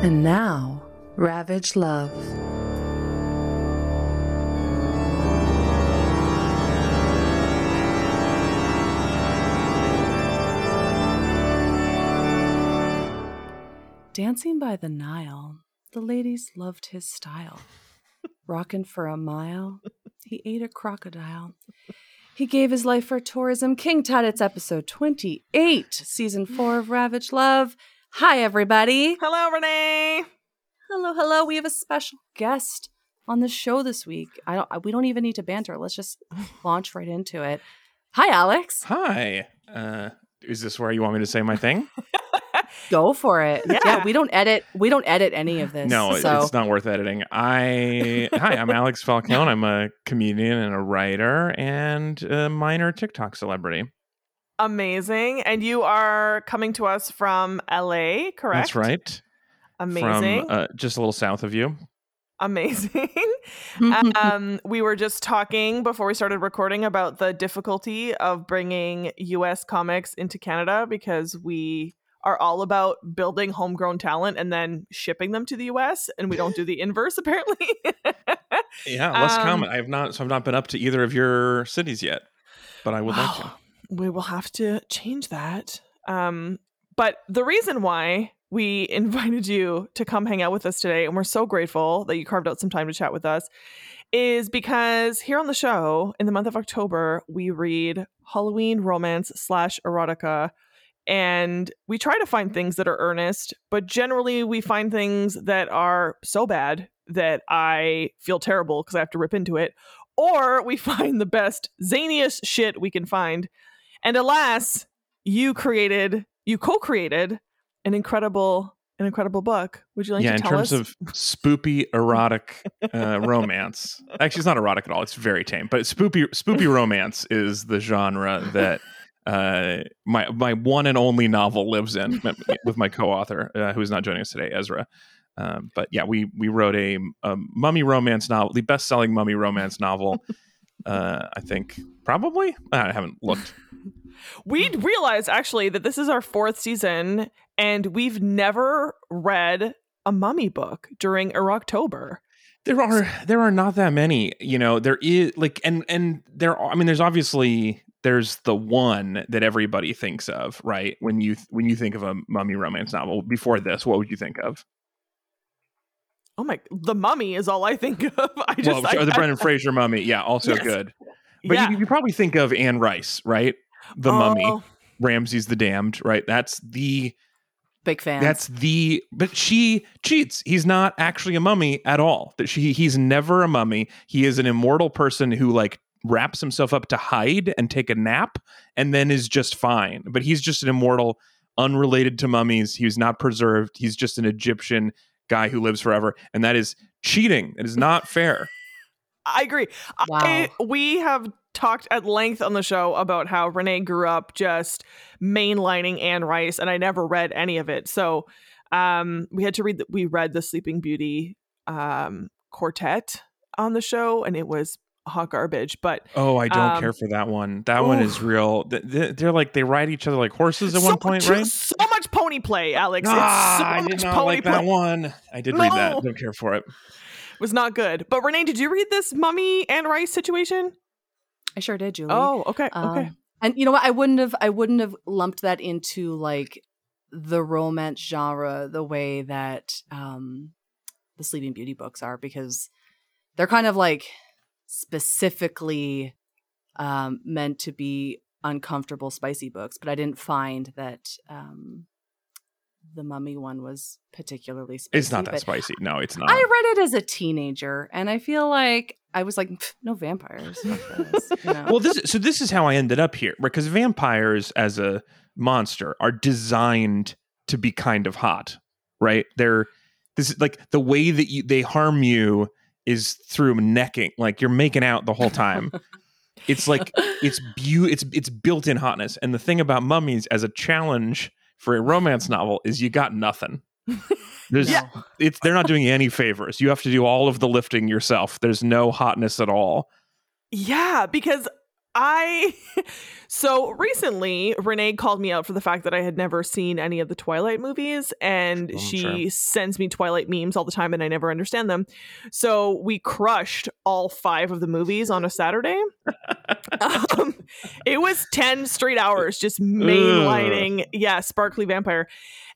And now, Ravage Love. Dancing by the Nile, the ladies loved his style. Rockin' for a mile, he ate a crocodile. He gave his life for tourism. King Tut, it's episode 28, season four of Ravage Love. Hi, everybody. Hello, Renee. Hello, hello. We have a special guest on the show this week. I don't. We don't even need to banter. Let's just launch right into it. Hi, Alex. Hi. Uh, is this where you want me to say my thing? Go for it. Yeah. we don't edit. We don't edit any of this. no, so it's not worth editing. I hi, I'm Alex Falcone. I'm a comedian and a writer and a minor TikTok celebrity. Amazing. And you are coming to us from LA, correct? That's right. Amazing. From uh, just a little south of you. Amazing. um, we were just talking before we started recording about the difficulty of bringing US comics into Canada because we are all about building homegrown talent and then shipping them to the US and we don't do the inverse apparently. Yeah, less Um, common. I have not so I've not been up to either of your cities yet, but I would like to. We will have to change that. Um, but the reason why we invited you to come hang out with us today, and we're so grateful that you carved out some time to chat with us, is because here on the show in the month of October, we read Halloween romance slash erotica. And we try to find things that are earnest, but generally we find things that are so bad that I feel terrible because I have to rip into it. Or we find the best, zaniest shit we can find. And alas, you created, you co-created an incredible, an incredible book. Would you like yeah, to tell us? Yeah, in terms of spoopy erotic uh, romance. Actually, it's not erotic at all. It's very tame. But spoopy spoopy romance is the genre that uh, my my one and only novel lives in with my co-author, uh, who is not joining us today, Ezra. Um, but yeah, we we wrote a, a mummy romance novel, the best selling mummy romance novel. Uh, I think probably. I haven't looked. We mm. realized actually that this is our fourth season, and we've never read a mummy book during October. There are there are not that many. You know, there is like and and there are I mean there's obviously there's the one that everybody thinks of, right? When you when you think of a mummy romance novel. Before this, what would you think of? Oh my, the mummy is all I think of. I just well, I, the I- Brendan Fraser mummy, yeah, also Yes. good. But yeah. you, you probably think of Anne Rice, right? The mummy, Oh, Ramses the Damned, right? That's the big fan. That's the but she cheats. He's not actually a mummy at all. That she he's never a mummy. He is an immortal person who like wraps himself up to hide and take a nap and then is just fine. But he's just an immortal unrelated to mummies. He was not preserved. He's just an Egyptian guy who lives forever and that is cheating. It is not fair. I agree. I, Wow. we have talked at length on the show about how Renee grew up just mainlining Anne Rice, and I never read any of it. So um, we had to read. The, we read the Sleeping Beauty um, quartet on the show, and it was hot garbage. But Oh, I don't Um, care for that one. That one is real. Th- th- They're like they ride each other like horses at so one point, much, right? So much pony play, Alex. Ah, it's so I much did not pony like play. that one. I did read No. that. Don't care for it. It was not good. But Renee, did you read this Mummy Anne Rice situation? I sure did, Julie. Oh, okay, okay. Um, and you know what? I wouldn't have. I wouldn't have lumped that into like the romance genre the way that um, the Sleeping Beauty books are because they're kind of like specifically um, meant to be uncomfortable, spicy books. But I didn't find that um, the Mummy one was particularly spicy. It's not that spicy. No, it's not. I read it as a teenager, and I feel like I was like, no vampires. This," you know? well, this so this is how I ended up here because vampires as a monster are designed to be kind of hot, right? They're this is like the way that you they harm you is through necking, like you're making out the whole time. it's like it's beau- it's it's built-in hotness. And the thing about mummies as a challenge for a romance novel is you got nothing. There's Yeah. it's they're not doing any favors. You have to do all of the lifting yourself. There's no hotness at all. Yeah, because I so recently Renee called me out for the fact that I had never seen any of the Twilight movies and Oh, she sure. sends me Twilight memes all the time and I never understand them. So we crushed all 5 of the movies on a Saturday. um, it was 10 straight hours just mainlining yeah, Sparkly Vampire.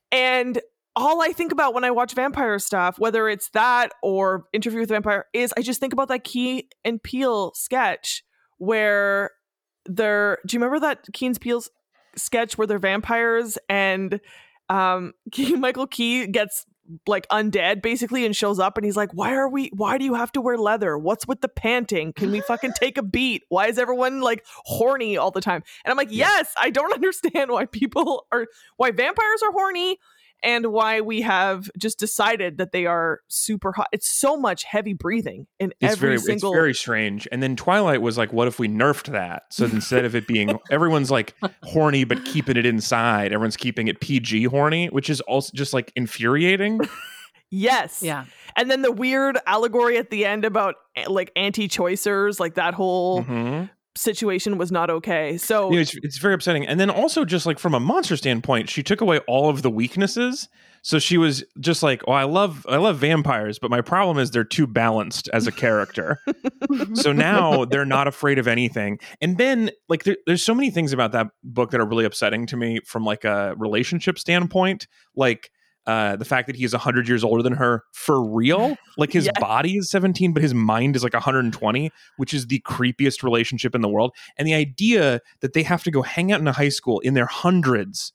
And all I think about when I watch vampire stuff, whether it's that or Interview with the Vampire, is I just think about that Key and Peele sketch where they're. Do you remember that Keen's Peele's sketch where they're vampires and um Key, Michael Key gets like undead basically and shows up and he's like, "Why are we? Why do you have to wear leather? What's with the panting? Can we fucking take a beat? Why is everyone like horny all the time?" And I'm like. "Yes, I don't understand why people are why vampires are horny." And why we have just decided that they are super hot. It's so much heavy breathing in It's every very single. it's very strange. And then Twilight was like, what if we nerfed that? So instead of it being everyone's like horny but keeping it inside, everyone's keeping it PG horny, which is also just like infuriating. yes. Yeah. And then the weird allegory at the end about eh, like anti-choicers, like that whole Mhm. Situation was not okay. So You know, it's, it's very upsetting. And then also just like from a monster standpoint, she took away all of the weaknesses. So she was just like, "Oh, I love I love vampires, but my problem is they're too balanced as a character." so now they're not afraid of anything. And then like there, there's so many things about that book that are really upsetting to me from like a relationship standpoint, like uh, the fact that he he's 100 years older than her for real. Like his Yes. body is 17 but his mind is like 120 which is the creepiest relationship in the world. And the idea that they have to go hang out in a high school in their hundreds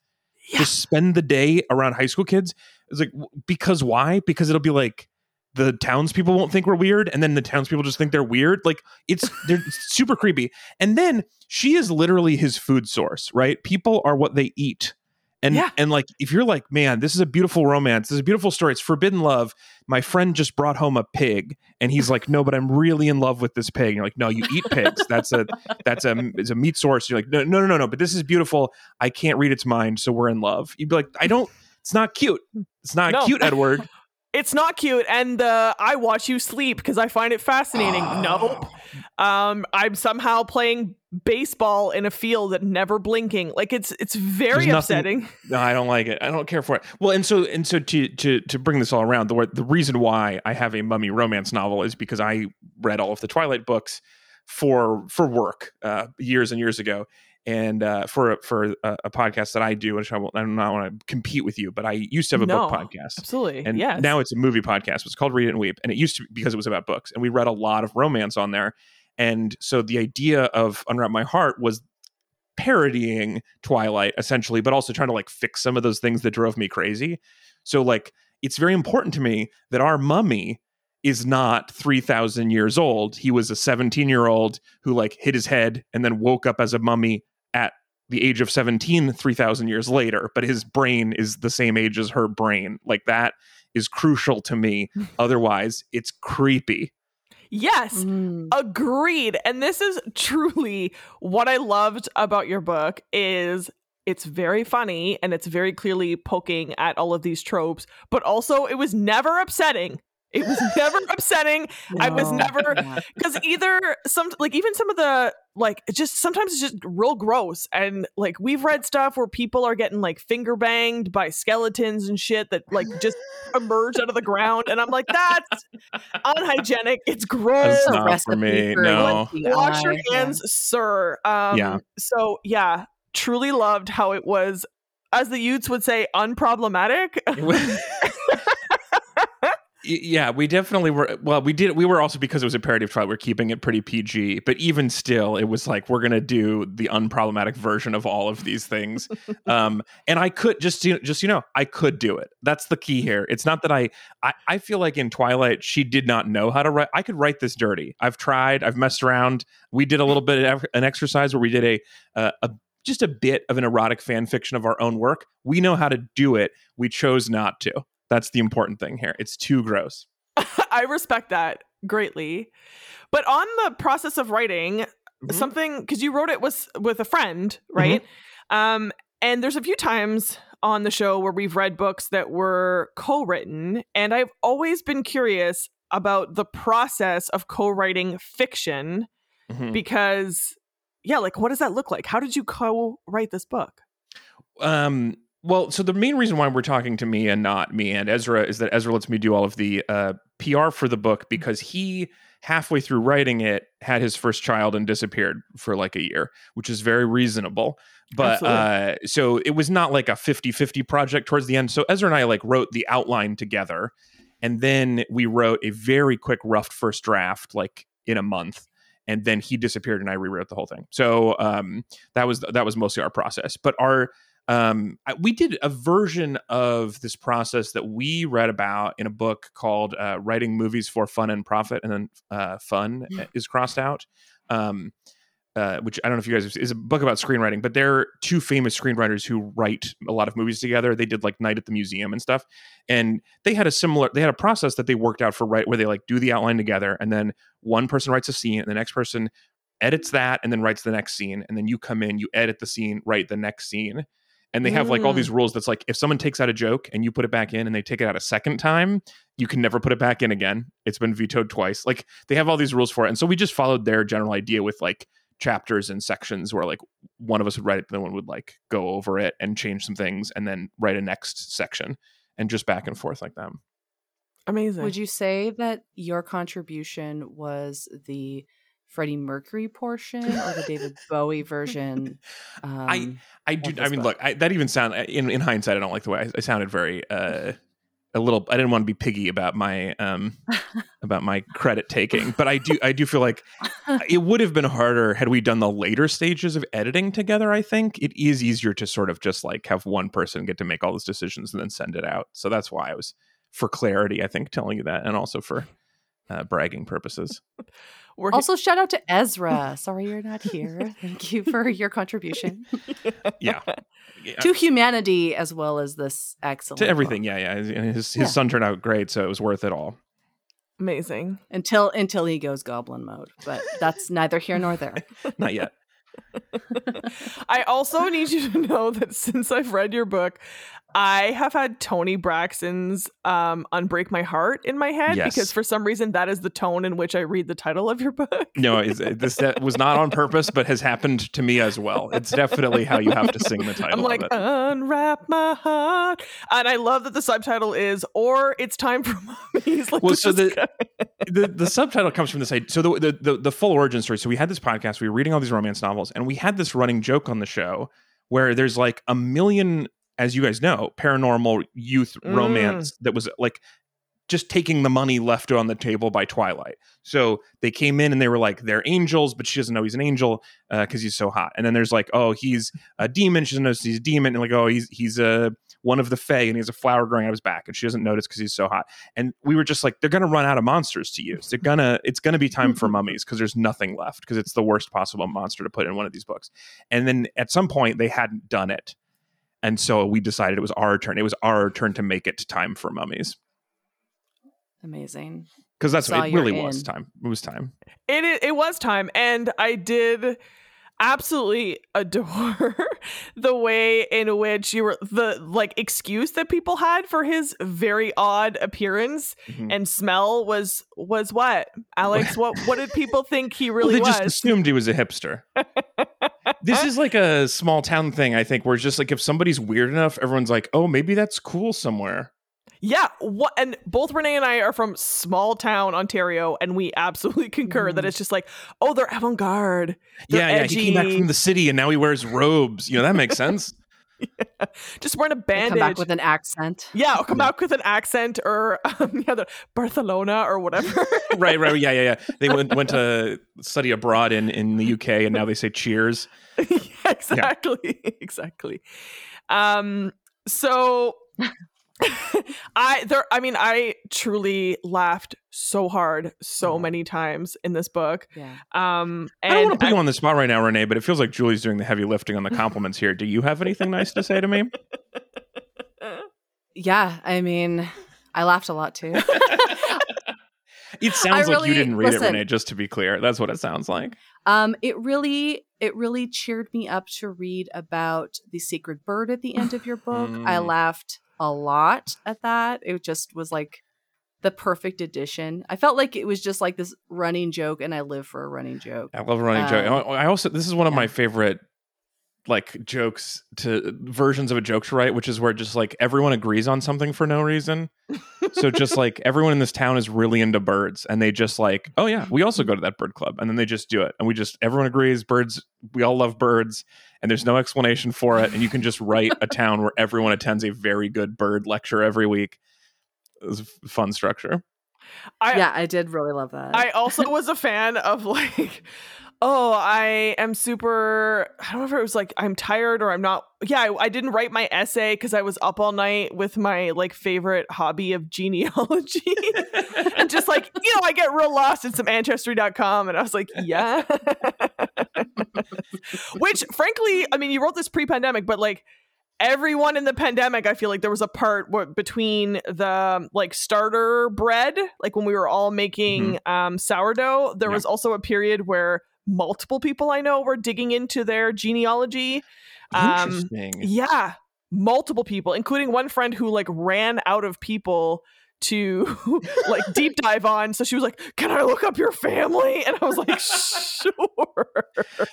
Yeah. to spend the day around high school kids is like because why? Because it'll be like the townspeople won't think we're weird and then the townspeople just think they're weird. Like it's they're super creepy. And then she is literally his food source right? People are what they eat and Yeah. and like if you're like man this is a beautiful romance. This is a beautiful story. It's forbidden love. My friend just brought home a pig. And he's like no but i'm really in love with this pig. And you're like no you eat pigs. That's a that's a it's a meat source. You're like no no no no no but this is beautiful. I can't read its mind so we're in love. You'd be like i don't it's not cute. It's not No. cute edward it's not cute. And uh, I watch you sleep because I find it fascinating. Nope. Um, I'm somehow playing baseball in a field and never blinking. Like it's it's very There's nothing- upsetting. No, I don't like it. I don't care for it. Well, and so and so to to to bring this all around, the the reason why I have a mummy romance novel is because I read all of the Twilight books for for work uh, years and years ago, and uh, for a- for a, a podcast that I do, which I will I do not want to compete with you, but I used to have a book podcast. Absolutely. And yes. now it's a movie podcast. It's called Read It and Weep. And it used to be because it was about books. And we read a lot of romance on there. And so the idea of Unwrap My Heart was parodying Twilight essentially, but also trying to like fix some of those things that drove me crazy. So like it's very important to me that our mummy is not 3000 years old. He was a 17-year-old who like hit his head and then woke up as a mummy the age of 17 3000 years later, but his brain is the same age as her brain. Like that is crucial to me. Otherwise, it's creepy. yes. Mm. Agreed. And this is truly what I loved about your book is it's very funny and it's very clearly poking at all of these tropes, but also it was never upsetting. It was never upsetting. I was never- because either some like even some of the like it just sometimes it's just real gross and like we've read stuff where people are getting like finger banged by skeletons and shit that like just emerge out of the ground and I'm like that's unhygienic. It's gross That's a not for me, for no. UTI. wash your Yeah. hands sir. Um Yeah. so yeah truly loved how it was as the youths would say unproblematic. Y- yeah, we definitely were. Well, we did. We were also because it was a parody of Twilight. We're keeping it pretty PG, but even still, it was like we're gonna do the unproblematic version of all of these things. um, and I could just you just you know I could do it. That's the key here. It's not that I, I I feel like in Twilight she did not know how to write. I could write this dirty. I've tried. I've messed around. We did a little bit of an exercise where we did a uh, a just a bit of an erotic fan fiction of our own work. We know how to do it. We chose not to. That's the important thing here. It's too gross. I respect that greatly. But on the process of writing, Mhm. something because you wrote it with with a friend, right? Um, and there's a few times on the show where we've read books that were co-written, and I've always been curious about the process of co-writing fiction Mhm. because yeah, like what does that look like? How did you co-write this book? Um, well, so the main reason why we're talking to me and not me and Ezra is that Ezra lets me do all of the uh, PR for the book because he halfway through writing it had his first child and disappeared for like a year, which is very reasonable. But uh, so it was not like a 50-50 project towards the end. So Ezra and I like wrote the outline together and then we wrote a very quick rough first draft like in a month and then he disappeared and I rewrote the whole thing. So um, that was that was mostly our process. But our um, we did a version of this process that we read about in a book called uh, "Writing Movies for Fun and Profit," and then uh, "fun" mm. is crossed out. Um, uh, which I don't know if you guys have, is a book about screenwriting, but they're two famous screenwriters who write a lot of movies together. They did like Night at the Museum and stuff, and they had a similar they had a process that they worked out for right where they like do the outline together, and then one person writes a scene, and the next person edits that, and then writes the next scene, and then you come in, you edit the scene, write the next scene, and they have like all these mm. rules that's like if someone takes out a joke and you put it back in and they take it out a second time you can never put it back in again. It's been vetoed twice. Like they have all these rules for it. And so we just followed their general idea with like chapters and sections where like one of us would write it the one would like go over it and change some things and then write a next section and just back and forth like that amazing. Would you say that your contribution was the Freddie Mercury portion or the David Bowie version? Um, I I do. I mean, book? look, I, that even sound in in hindsight, I don't like the way I, I sounded very uh, a little. I didn't want to be piggy about my um about my credit taking, but I do I do feel like it would have been harder had we done the later stages of editing together. I think it is easier to sort of just like have one person get to make all those decisions and then send it out. So that's why I was for clarity. I think telling you that, and also for uh, bragging purposes. We're also, shout out to Ezra. Sorry you're not here. Thank you for your contribution. yeah. yeah. To humanity as well as this excellent. To everything. Book. Yeah, yeah. His, his yeah. son turned out great, so it was worth it all. Amazing. Until until he goes goblin mode, but that's neither here nor there. not yet. I also need you to know that since I've read your book, I have had Toni Braxton's um, "Unbreak My Heart" in my head yes. because for some reason that is the tone in which I read the title of your book. no, this was not on purpose, but has happened to me as well. It's definitely how you have to sing the title. I'm like, "Unwrap my heart," and I love that the subtitle is "Or it's time for mummies." Like, well, so the, the, the subtitle comes from this idea. So the, the the the full origin story. So we had this podcast. We were reading all these romance novels, and we had this running joke on the show where there's like a million as you guys know, paranormal youth mm. romance that was like just taking the money left on the table by Twilight. So they came in and they were like, they're angels, but she doesn't know he's an angel because uh, he's so hot. And then there's like, oh, he's a demon. She doesn't notice he's a demon. And like, oh, he's he's a one of the Fae and he has a flower growing out of his back, and she doesn't notice because he's so hot. And we were just like, they're gonna run out of monsters to use. They're gonna it's gonna be time for mummies because there's nothing left because it's the worst possible monster to put in one of these books. And then at some point they hadn't done it and so we decided it was our turn. It was our turn to make it time for mummies. Amazing. Because that's what it really was time. It was time. It it was time, and I did absolutely adore the way in which you were the like excuse that people had for his very odd appearance mm-hmm. and smell was was what alex what what did people think he really well, they was? just assumed he was a hipster this is like a small town thing i think where it's just like if somebody's weird enough everyone's like oh maybe that's cool somewhere yeah, what and both Renee and I are from small town Ontario, and we absolutely concur mm. that it's just like, oh, they're avant garde. Yeah, edgy. yeah. He came back from the city, and now he wears robes. You know that makes sense. yeah. Just wearing a bandage. Come back with an accent. Yeah, I'll come yeah. back with an accent or um, yeah, the Barcelona or whatever. right, right. Yeah, yeah, yeah. They went went to study abroad in in the UK, and now they say cheers. yeah, exactly, exactly. Um, so I there I mean I truly laughed so hard so mm-hmm. many times in this book. Yeah. Um I don't want to put I, you on the spot right now, Renee, but it feels like Julie's doing the heavy lifting on the compliments here. Do you have anything nice to say to me? Yeah, I mean, I laughed a lot too. it sounds like you didn't read listen, it, Renee, just to be clear. That's what it sounds like. Um, it really it really cheered me up to read about the sacred bird at the end of your book. I mm. laughed a lot at that. It just was like the perfect addition. I felt like it was just like this running joke, and I live for a running joke. I love a running joke. Um, I also this is one of yeah. my favorite like jokes to versions of a joke to write, which is where just like everyone agrees on something for no reason. so just like everyone in this town is really into birds, and they just like, oh yeah, we also go to that bird club, and then they just do it, and we just everyone agrees birds. We all love birds, and there's no explanation for it, and you can just write a town where everyone attends a very good bird lecture every week. It was a f- fun structure. I, yeah, I did really love that. I also was a fan of like, oh, I am super. I don't know if it was like I'm tired or I'm not. Yeah, I, I didn't write my essay because I was up all night with my like favorite hobby of genealogy, and just like you know, I get real lost in some ancestry.com, and I was like, yeah. Which, frankly, I mean, you wrote this pre-pandemic, but like everyone in the pandemic i feel like there was a part where, between the like starter bread like when we were all making um sourdough there Yeah. was also a period where multiple people i know were digging into their genealogy. Um, yeah multiple people including one friend who like ran out of people to like deep dive on so she was like can i look up your family and i was like sure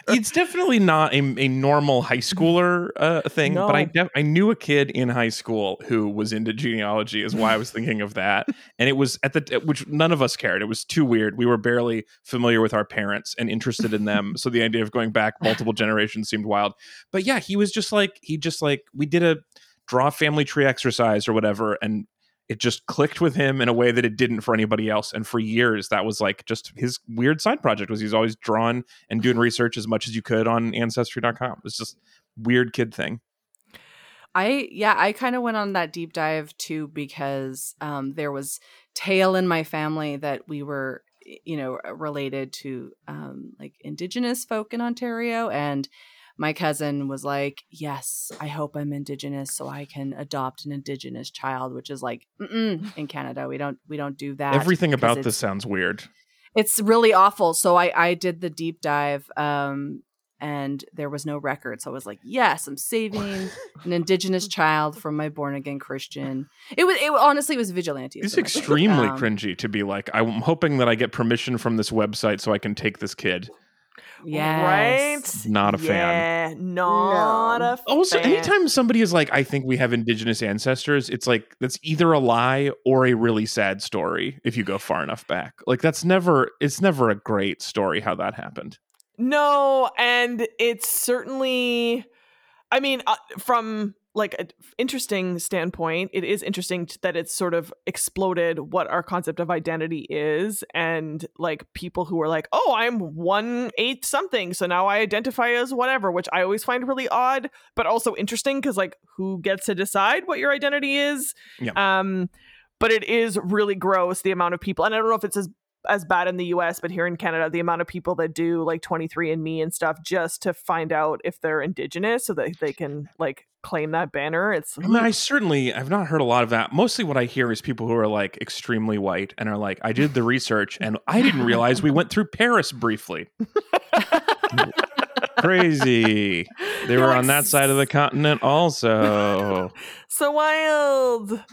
it's definitely not a, a normal high schooler uh, thing, but I def- I knew a kid in high school who was into genealogy, is why I was thinking of that. And it was at the which none of us cared. It was too weird. We were barely familiar with our parents and interested in them, so the idea of going back multiple generations seemed wild. But yeah, he was just like he just like we did a draw family tree exercise or whatever, and it just clicked with him in a way that it didn't for anybody else. And for years, that was like just his weird side project. Was he's always drawn and doing research as much as you could on Ancestry.com. It's just weird kid thing. I yeah, I kind of went on that deep dive too because um, there was tale in my family that we were, you know, related to um, like Indigenous folk in Ontario, and my cousin was like, "Yes, I hope I'm Indigenous so I can adopt an Indigenous child," which is like, Mm-mm, in Canada we don't we don't do that. Everything about this sounds weird. it's really awful. So I I did the deep dive um and there was no record. So I was like, yes, I'm saving an indigenous child from my born again Christian. It was it honestly it was vigilante. It's extremely Um, cringy to be like, I'm hoping that I get permission from this website so I can take this kid. Yes. right Not a fan. yeah not No. a Also, fan. anytime somebody is like, I think we have indigenous ancestors, it's like that's either a lie or a really sad story if you go far enough back. Like that's never it's never a great story how that happened. No, and it's certainly I mean, uh, from like an interesting standpoint, it is interesting that it's sort of exploded what our concept of identity is, and like people who are like, "Oh, I'm one eighth something, so now I identify as whatever," which I always find really odd, but also interesting because like, who gets to decide what your identity is? Yeah. Um, but it is really gross the amount of people, and I don't know if it's as as bad in the US, but here in Canada, the amount of people that do like 23andMe and stuff just to find out if they're indigenous so that they can like claim that banner. It's I mean, I certainly I've not heard a lot of that. Mostly what I hear is people who are like extremely white and are like, I did the research and I didn't realize we went through Paris briefly. Crazy. They You're were like, on that side of the continent also. so wild.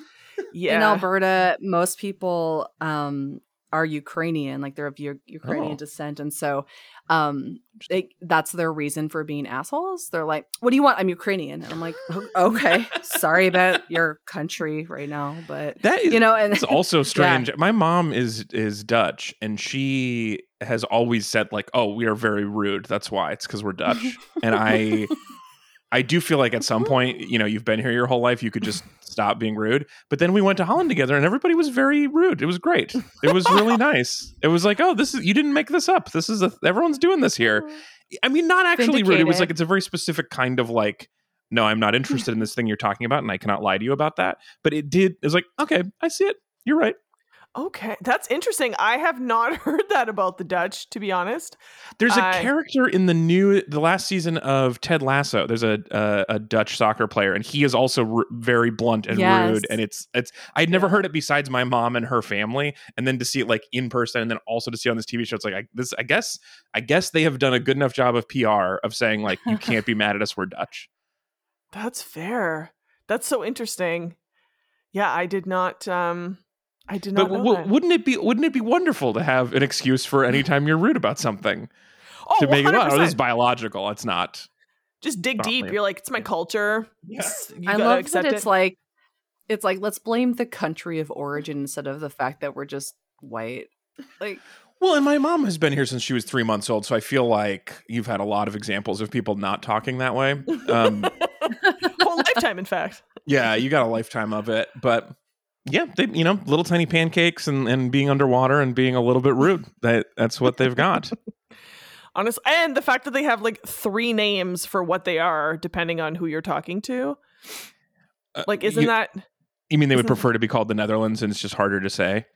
Yeah. In Alberta, most people um are Ukrainian, like they're of U- Ukrainian Oh. descent, and so um they, that's their reason for being assholes. They're like, "What do you want? I'm Ukrainian." And I'm like, "Okay, sorry about your country right now, but That is you know." And It's also strange. My mom is is Dutch, and she has always said like, "Oh, we are very rude. That's why. It's because we're Dutch." and I, I do feel like at some mm-hmm. point, you know, you've been here your whole life, you could just stop being rude. But then we went to Holland together, and everybody was very rude. It was great. It was really nice. It was like, "Oh, this is you didn't make this up. This is a, everyone's doing this here." Mm-hmm. I mean, not actually rude. It was like it's a very specific kind of like. No, I'm not interested in this thing you're talking about, and I cannot lie to you about that. But it did. It was like, okay, I see it. You're right. Okay, that's interesting. I have not heard that about the Dutch, to be honest. There's a I- character in the new, the last season of Ted Lasso. There's a a, a Dutch soccer player, and he is also r- very blunt and Yes. rude. And it's it's I'd never Yeah. heard it besides my mom and her family, and then to see it like in person, and then also to see on this TV show, it's like I, this. I guess I guess they have done a good enough job of PR of saying like you can't be mad at us, we're Dutch. That's fair. That's so interesting. Yeah, I did not um I did not But know w- that. wouldn't it be wouldn't it be wonderful to have an excuse for any time you're rude about something oh, to make it oh, 100%. this is biological. It's not. Just dig Oh, deep. man. You're like, it's my culture. Yeah. I gotta love that it's it. like it's like let's blame the country of origin instead of the fact that we're just white. Like Well, and my mom has been here since she was three months old, so I feel like you've had a lot of examples of people not talking that way. Um, whole lifetime, in fact. yeah, you got a lifetime of it, but yeah, they you know little tiny pancakes and and being underwater and being a little bit rude. That that's what they've got. Honestly, and the fact that they have like three names for what they are, depending on who you're talking to. Uh, Like, isn't you, that? you mean they would prefer to be called the Netherlands and it's just harder to say?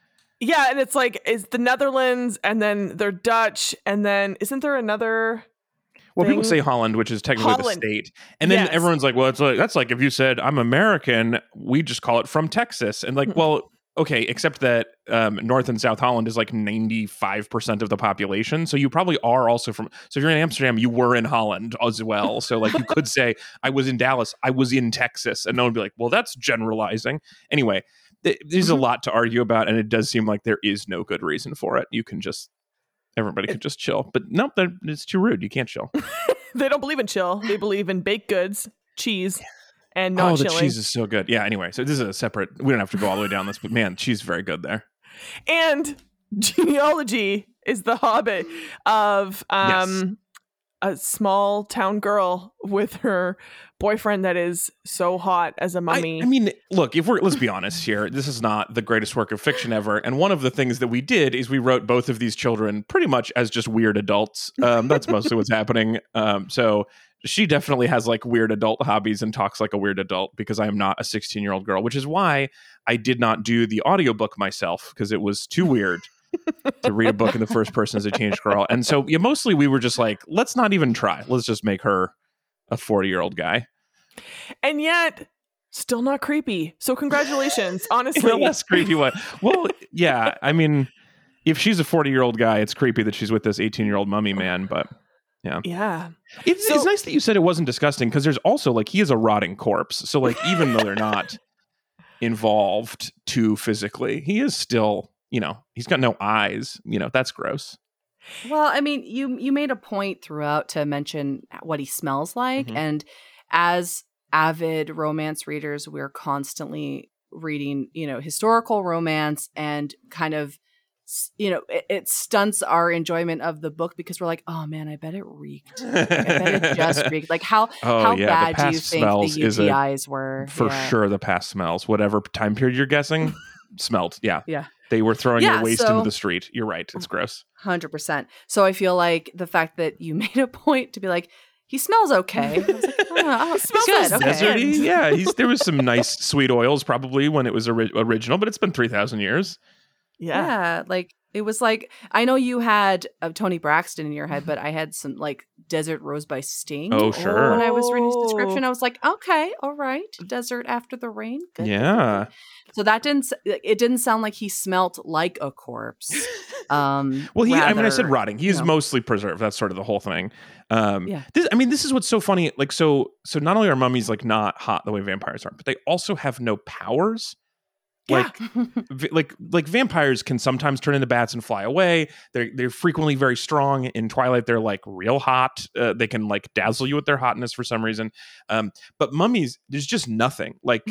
Yeah, and it's like it's the Netherlands, and then they're Dutch, and then isn't there another? Well, people say Holland, which is technically Holland. the state, and then Yes. everyone's like, "Well, it's like that's like if you said I'm American, we just call it from Texas," and like, well, okay, except that um, North and South Holland is like 95 percent of the population, so you probably are also from. So if you're in Amsterdam, you were in Holland as well. So like, you could say I was in Dallas, I was in Texas, and no one would be like, "Well, that's generalizing." Anyway, th- there's a Mhm. lot to argue about, and it does seem like there is no good reason for it. You can just. Everybody could just chill, but nope, it's too rude. You can't chill. They don't believe in chill. They believe in baked goods, cheese, and not oh, the chilling. cheese is so good. Yeah. Anyway, so this is a separate. We don't have to go all the way down this, but man, cheese is very good there. and genealogy is the hobbit of um a small town girl with her boyfriend that is so hot as a mummy. I mean, look, if we're let's be honest here, this is not the greatest work of fiction ever. And one of the things that we did is we wrote both of these children pretty much as just weird adults. Um, that's mostly what's happening. Um, so she definitely has like weird adult hobbies and talks like a weird adult because I am not a 16 year old girl, which is why I did not do the audiobook myself because it was too weird to read a book in the first person as a teenage girl. And so yeah, mostly we were just like, let's not even try. Let's just make her a 40 year old guy. and yet still not creepy. So congratulations, honestly. less creepy way. Well, yeah. I mean, if she's a 40 year old guy, it's creepy that she's with this 18 year old mummy man, but yeah. it's, So- it's nice that you said it wasn't disgusting because there's also like he is a rotting corpse. So, like, even though they're not involved too physically, he is still, you know, he's got no eyes. You know, that's gross. Well, I mean, you you made a point throughout to mention what he smells like, Mhm. and as avid romance readers, we're constantly reading, you know, historical romance and kind of, you know, it, it stunts our enjoyment of the book because we're like, oh man, I bet it reeked. I bet it just reeked. Like how Oh, how yeah, bad do you think the smells is a- UTIs were? For Yeah. sure, the past smells, whatever time period you're guessing, smelled. Yeah. Yeah. They were throwing Yeah, your waste so- into the street. You're right. It's gross. Hundred percent. So I feel like the fact that you made a point to be like, he smells okay. I was like, oh, He smells good. Okay. desert-y. Deserty. Yeah. He's, there was some nice sweet oils probably when it was ori- original, but it's been 3,000 years. Yeah. Yeah, like it was like I know you had uh, Toni Braxton in your head, but I had some like Desert Rose by Sting. Oh, sure. When I was reading his description. I was like, okay, all right, Desert After the Rain. Good, Yeah. So that didn't. It didn't sound like he smelt like a corpse. Um, Well, he, I mean, I said rotting. He is you know. mostly preserved. That's sort of the whole thing. Um, Yeah. This, I mean, this is what's so funny. Like, so, so not only are mummies like not hot the way vampires are, but they also have no powers. Like, like, like vampires can sometimes turn into bats and fly away. They're they're frequently very strong. In Twilight, they're like real hot. Uh, they can like dazzle you with their hotness for some reason. Um, but mummies, there's just nothing. Like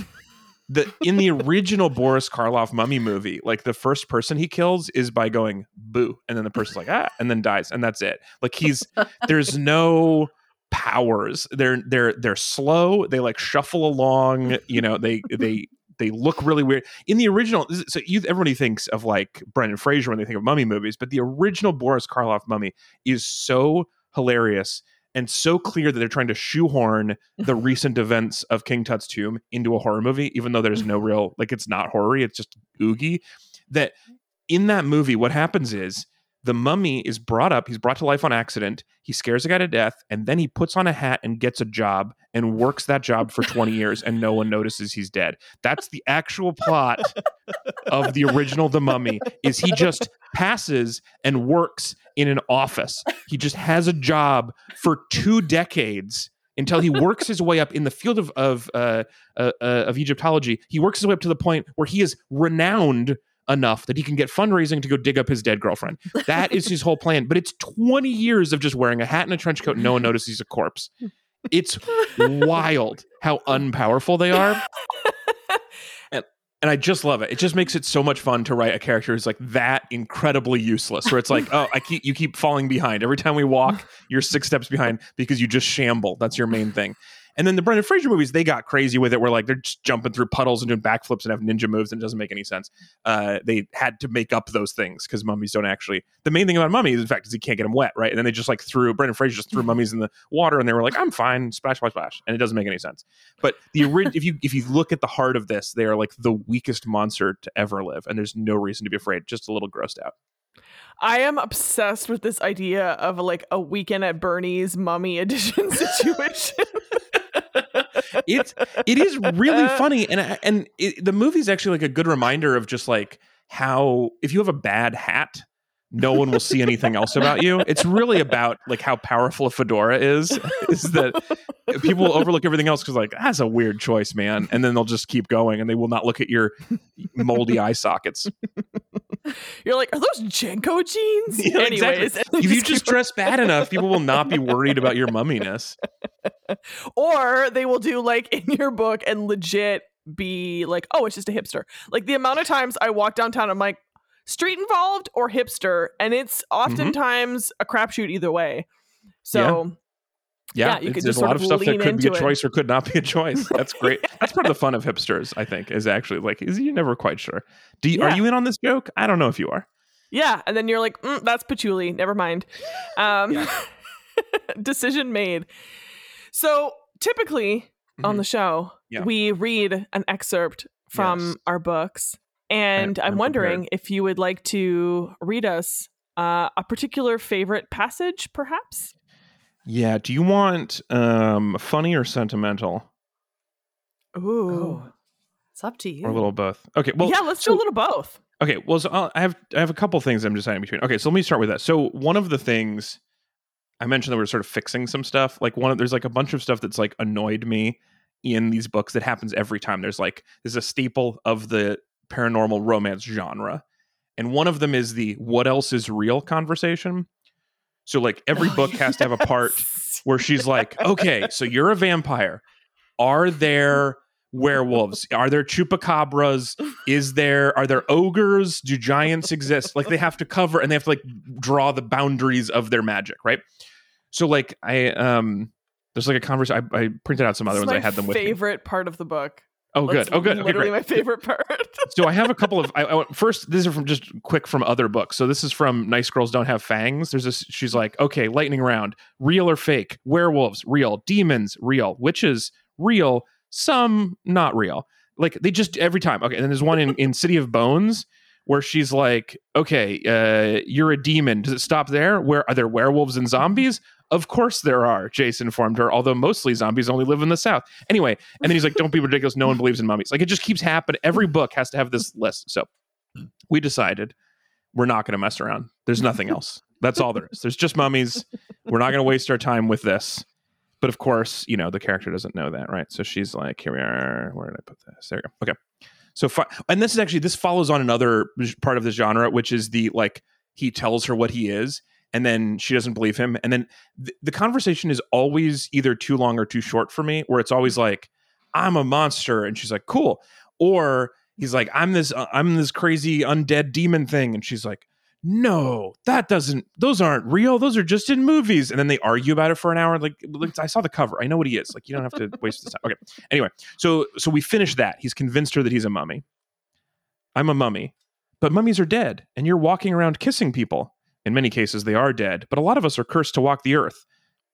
the in the original Boris Karloff mummy movie, like the first person he kills is by going boo, and then the person's like ah, and then dies, and that's it. Like he's there's no powers. They're they're they're slow. They like shuffle along. You know they they they look really weird in the original. So you everybody thinks of like Brendan Fraser when they think of mummy movies, but the original Boris Karloff mummy is so hilarious and so clear that they're trying to shoehorn the recent events of King Tut's tomb into a horror movie, even though there's no real like it's not horror, it's just oogie. That in that movie, what happens is the mummy is brought up, he's brought to life on accident, he scares a guy to death, and then he puts on a hat and gets a job and works that job for 20 years and no one notices he's dead. That's the actual plot of the original The Mummy is he just passes and works in an office. He just has a job for two decades until he works his way up in the field of of uh, uh, uh, of Egyptology. He works his way up to the point where he is renowned enough that he can get fundraising to go dig up his dead girlfriend. That is his whole plan. But it's 20 years of just wearing a hat and a trench coat and no one notices he's a corpse. It's wild how unpowerful they are. And and I just love it. It just makes it so much fun to write a character who's like that incredibly useless. Where it's like, oh, I keep you keep falling behind. Every time we walk, you're six steps behind because you just shamble. That's your main thing. And then the Brendan Fraser movies, they got crazy with it. Where like they're just jumping through puddles and doing backflips and have ninja moves, and it doesn't make any sense. Uh, they had to make up those things because mummies don't actually. The main thing about mummies, in fact, is you can't get them wet, right? And then they just like threw Brendan Fraser just threw mummies in the water, and they were like, "I'm fine," splash, splash, splash, and it doesn't make any sense. But the if you if you look at the heart of this, they are like the weakest monster to ever live, and there's no reason to be afraid. Just a little grossed out. I am obsessed with this idea of like a weekend at Bernie's mummy edition situation. It's it is really funny and and it, the movie's actually like a good reminder of just like how if you have a bad hat no one will see anything else about you it's really about like how powerful a fedora is is that people overlook everything else because like that's a weird choice man and then they'll just keep going and they will not look at your moldy eye sockets You're like, are those JNCO jeans? Yeah, Anyways, exactly. if you just dress bad enough people will not be worried about your mumminess or they will do like in your book and legit be like, oh, it's just a hipster. Like the amount of times I walk downtown, I'm like, street involved or hipster, and it's Mm-hmm. oftentimes a crapshoot either way. So Yeah, Yeah, you could there's just a sort lot of of stuff that lean could be a into it. choice or could not be a choice. That's great. That's part of the fun of hipsters, I think, is actually like, is you're never quite sure. Do you, Yeah. are you in on this joke? I don't know if you are. yeah, and then you're like, mm, that's patchouli. Never mind. Um, decision made. So typically on Mhm. the show, Yeah. we read an excerpt from Yes. our books, and I'm I'm, wondering if you would like to read us uh, a particular favorite passage, perhaps. Yeah. Do you want um, funny or sentimental Ooh, Oh, it's up to you. or a little both? Okay. Well, yeah, let's so- do a little both. Okay, well, so I'll, I have I have a couple things I'm deciding between. Okay, so let me start with that. So one of the things I mentioned that we're sort of fixing some stuff. Like one of there's like a bunch of stuff that's like annoyed me in these books that happens every time. There's like there's a staple of the paranormal romance genre, and one of them is the "what else is real" conversation. So like every book has to have a part where she's like, okay, so you're a vampire. Are there werewolves? Are there chupacabras? Is there are there ogres? Do giants exist? Like they have to cover and they have to like draw the boundaries of their magic, right? So like I um there's like a conversation I, I printed out some other ones I had them with me. favorite part of the book. Oh That's good. Oh good. Okay, Literally great my favorite part. so I have a couple of I, I first. These are from just quick from other books. So this is from Nice Girls Don't Have Fangs. There's this. She's like, okay, lightning round, real or fake? Werewolves, real. Demons, real. Witches, real. Some not real. Like they just every time. Okay, and then there's one in in City of Bones where she's like, okay, uh, you're a demon. Does it stop there? Where are there werewolves and zombies? Of course there are. Jason informed her. Although mostly zombies only live in the south. Anyway, and then he's like, don't be ridiculous. No one believes in mummies. Like it just keeps happening. Every book has to have this list. So we decided we're not going to mess around. There's nothing else. That's all there is. There's just mummies. We're not going to waste our time with this. But of course, you know, the character doesn't know that, right? So she's like, here we are. Where did I put this? There we go. Okay. So, fi- and this is actually, this follows on another part of the genre, which is the like, he tells her what he is, and then she doesn't believe him. And then th- the conversation is always either too long or too short for me, where it's always like, I'm a monster. And she's like, cool. Or he's like, I'm this, uh, I'm this crazy undead demon thing. And she's like, no, that doesn't, those aren't real. Those are just in movies. And then they argue about it for an hour. Like, I saw the cover. I know what he is. Like, you don't have to waste this time. Okay. Anyway, so, so we finish that. He's convinced her that he's a mummy. I'm a mummy, but mummies are dead and you're walking around kissing people. In many cases, they are dead, but a lot of us are cursed to walk the earth.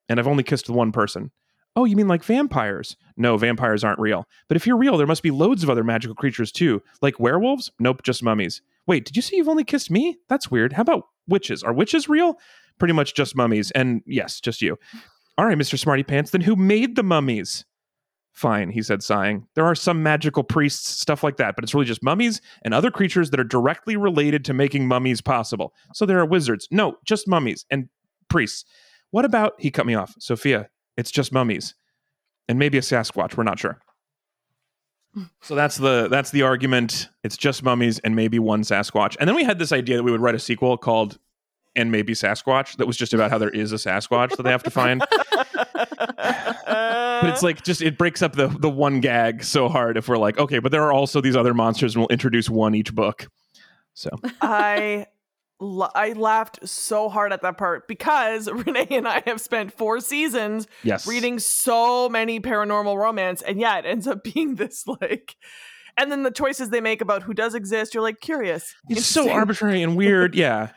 And I've only kissed one person. Oh, you mean like vampires? No, vampires aren't real. But if you're real, there must be loads of other magical creatures too. Like werewolves? Nope, just mummies. Wait, did you say you've only kissed me? That's weird. How about witches? Are witches real? Pretty much just mummies. And yes, just you. All right, Mr. Smarty Pants, then who made the mummies? Fine, he said, sighing. There are some magical priests, stuff like that, but it's really just mummies and other creatures that are directly related to making mummies possible. So there are wizards. No, just mummies and priests. What about, he cut me off, Sophia, it's just mummies. And maybe a Sasquatch, we're not sure. So that's the that's the argument. It's just mummies and maybe one Sasquatch. And then we had this idea that we would write a sequel called and maybe Sasquatch that was just about how there is a Sasquatch that they have to find. it's like just it breaks up the the one gag so hard if we're like, okay, but there are also these other monsters and we'll introduce one each book. So I I laughed so hard at that part because Renee and I have spent four seasons yes. reading so many paranormal romance, and yeah, it ends up being this like. And then the choices they make about who does exist, you're like curious. It's so arbitrary and weird. Yeah.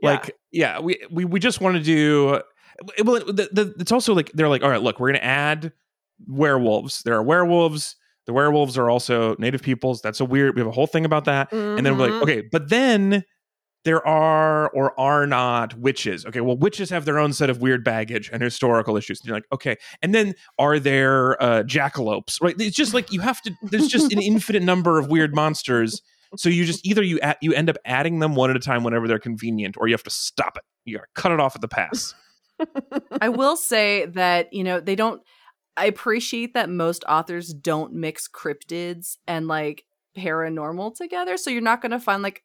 Yeah. Like, yeah, we, we, we just want to do, well, the, the, it's also like, they're like, all right, look, we're going to add werewolves. There are werewolves. The werewolves are also native peoples. That's a weird, we have a whole thing about that. And then we're like, okay, but then there are or are not witches. Okay, well, witches have their own set of weird baggage and historical issues. And you're like, okay, and then are there uh, jackalopes? Right? It's just like you have to. There's just an infinite number of weird monsters. So you just either you add, you end up adding them one at a time whenever they're convenient, or you have to stop it. You gotta cut it off at the pass. I will say that, you know, they don't I appreciate that most authors don't mix cryptids and like paranormal together. So you're not gonna find like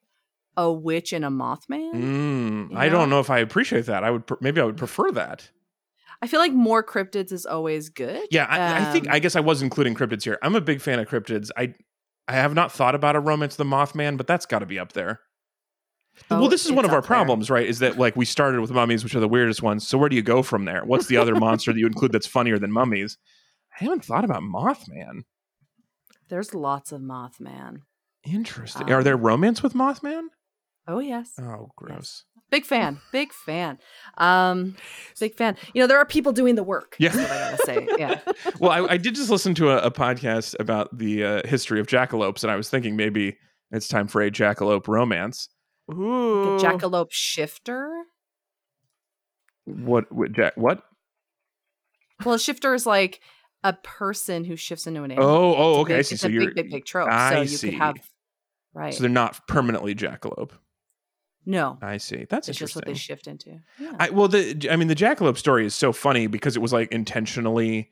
a witch and a mothman. Mm, You I don't know if I appreciate that. I would pr- maybe I would prefer that. I feel like more cryptids is always good. Yeah, I, I think Um, I guess I was including cryptids here. I'm a big fan of cryptids. I I have not thought about a romance of the Mothman, but that's got to be up there. Well, Oh, this is one of our up there. problems, right? Is that like we started with mummies, which are the weirdest ones. So where do you go from there? What's the other monster that you include that's funnier than mummies? I haven't thought about Mothman. There's lots of Mothman. Interesting. Um, Are there romance with Mothman? Oh yes. Oh, gross. Big fan. Big fan. Um big fan. You know, there are people doing the work. Yeah. That's what I gotta say. Yeah. Well, I, I did just listen to a, a podcast about the uh, history of jackalopes, and I was thinking maybe it's time for a jackalope romance. Ooh. A jackalope shifter. What? What? Jack, what? Well, a shifter is like a person who shifts into an Oh, animal. oh, It's a okay. I see. It's So a you're big, big, big trope. I so you see. could have right. so they're not permanently jackalope. no, I see. That's it's just what they shift into. Yeah. I, well, the I mean, the jackalope story is so funny because it was like intentionally,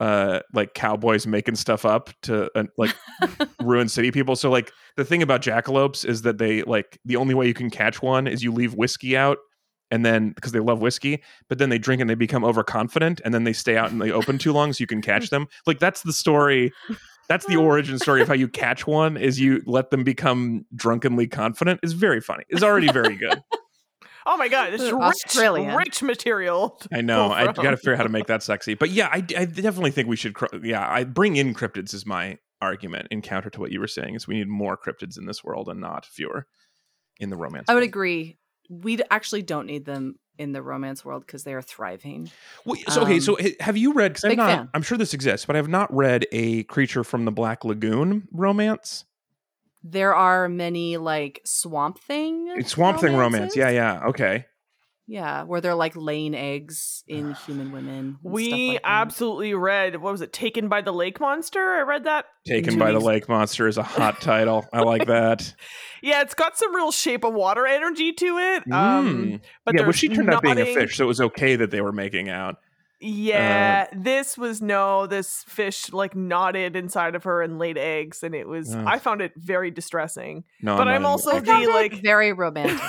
uh, like cowboys making stuff up to uh, like ruin city people. So like the thing about jackalopes is that they like the only way you can catch one is you leave whiskey out. And then, because they love whiskey, but then they drink and they become overconfident, and then they stay out in the open too long, so you can catch them. Like that's the story. That's the origin story of how you catch one. Is you let them become drunkenly confident. Is very funny. Is already very good. Oh my god, it's rich, Australian. rich material. I know. I got to figure out how to make that sexy. But yeah, I, I definitely think we should. cr- Yeah, I bring in cryptids is my argument in counter to what you were saying. Is we need more cryptids in this world and not fewer in the romance. I would world. agree. We actually don't need them in the romance world because they are thriving. Well, so okay, so Um, h- have you read? Because I'm not. fan. I'm sure this exists, but I have not read a creature from the Black Lagoon romance. There are many like swamp thing. It's Swamp Thing romance. Yeah, yeah. Okay. Yeah, where they're like laying eggs in human women. and stuff We like that. absolutely read what was it? Taken by the Lake Monster. I read that. Taken two by the Lake Monster is a hot title. I like that. Yeah, it's got some real shape of water energy to it. Um, Mm. but yeah, well, she turned out being a fish, so it was okay that they were making out. Yeah, Uh, this was no. This fish like nodded inside of her and laid eggs, and it was. Ugh. I found it very distressing. No, But not I'm even- also I the, found it like- very romantic.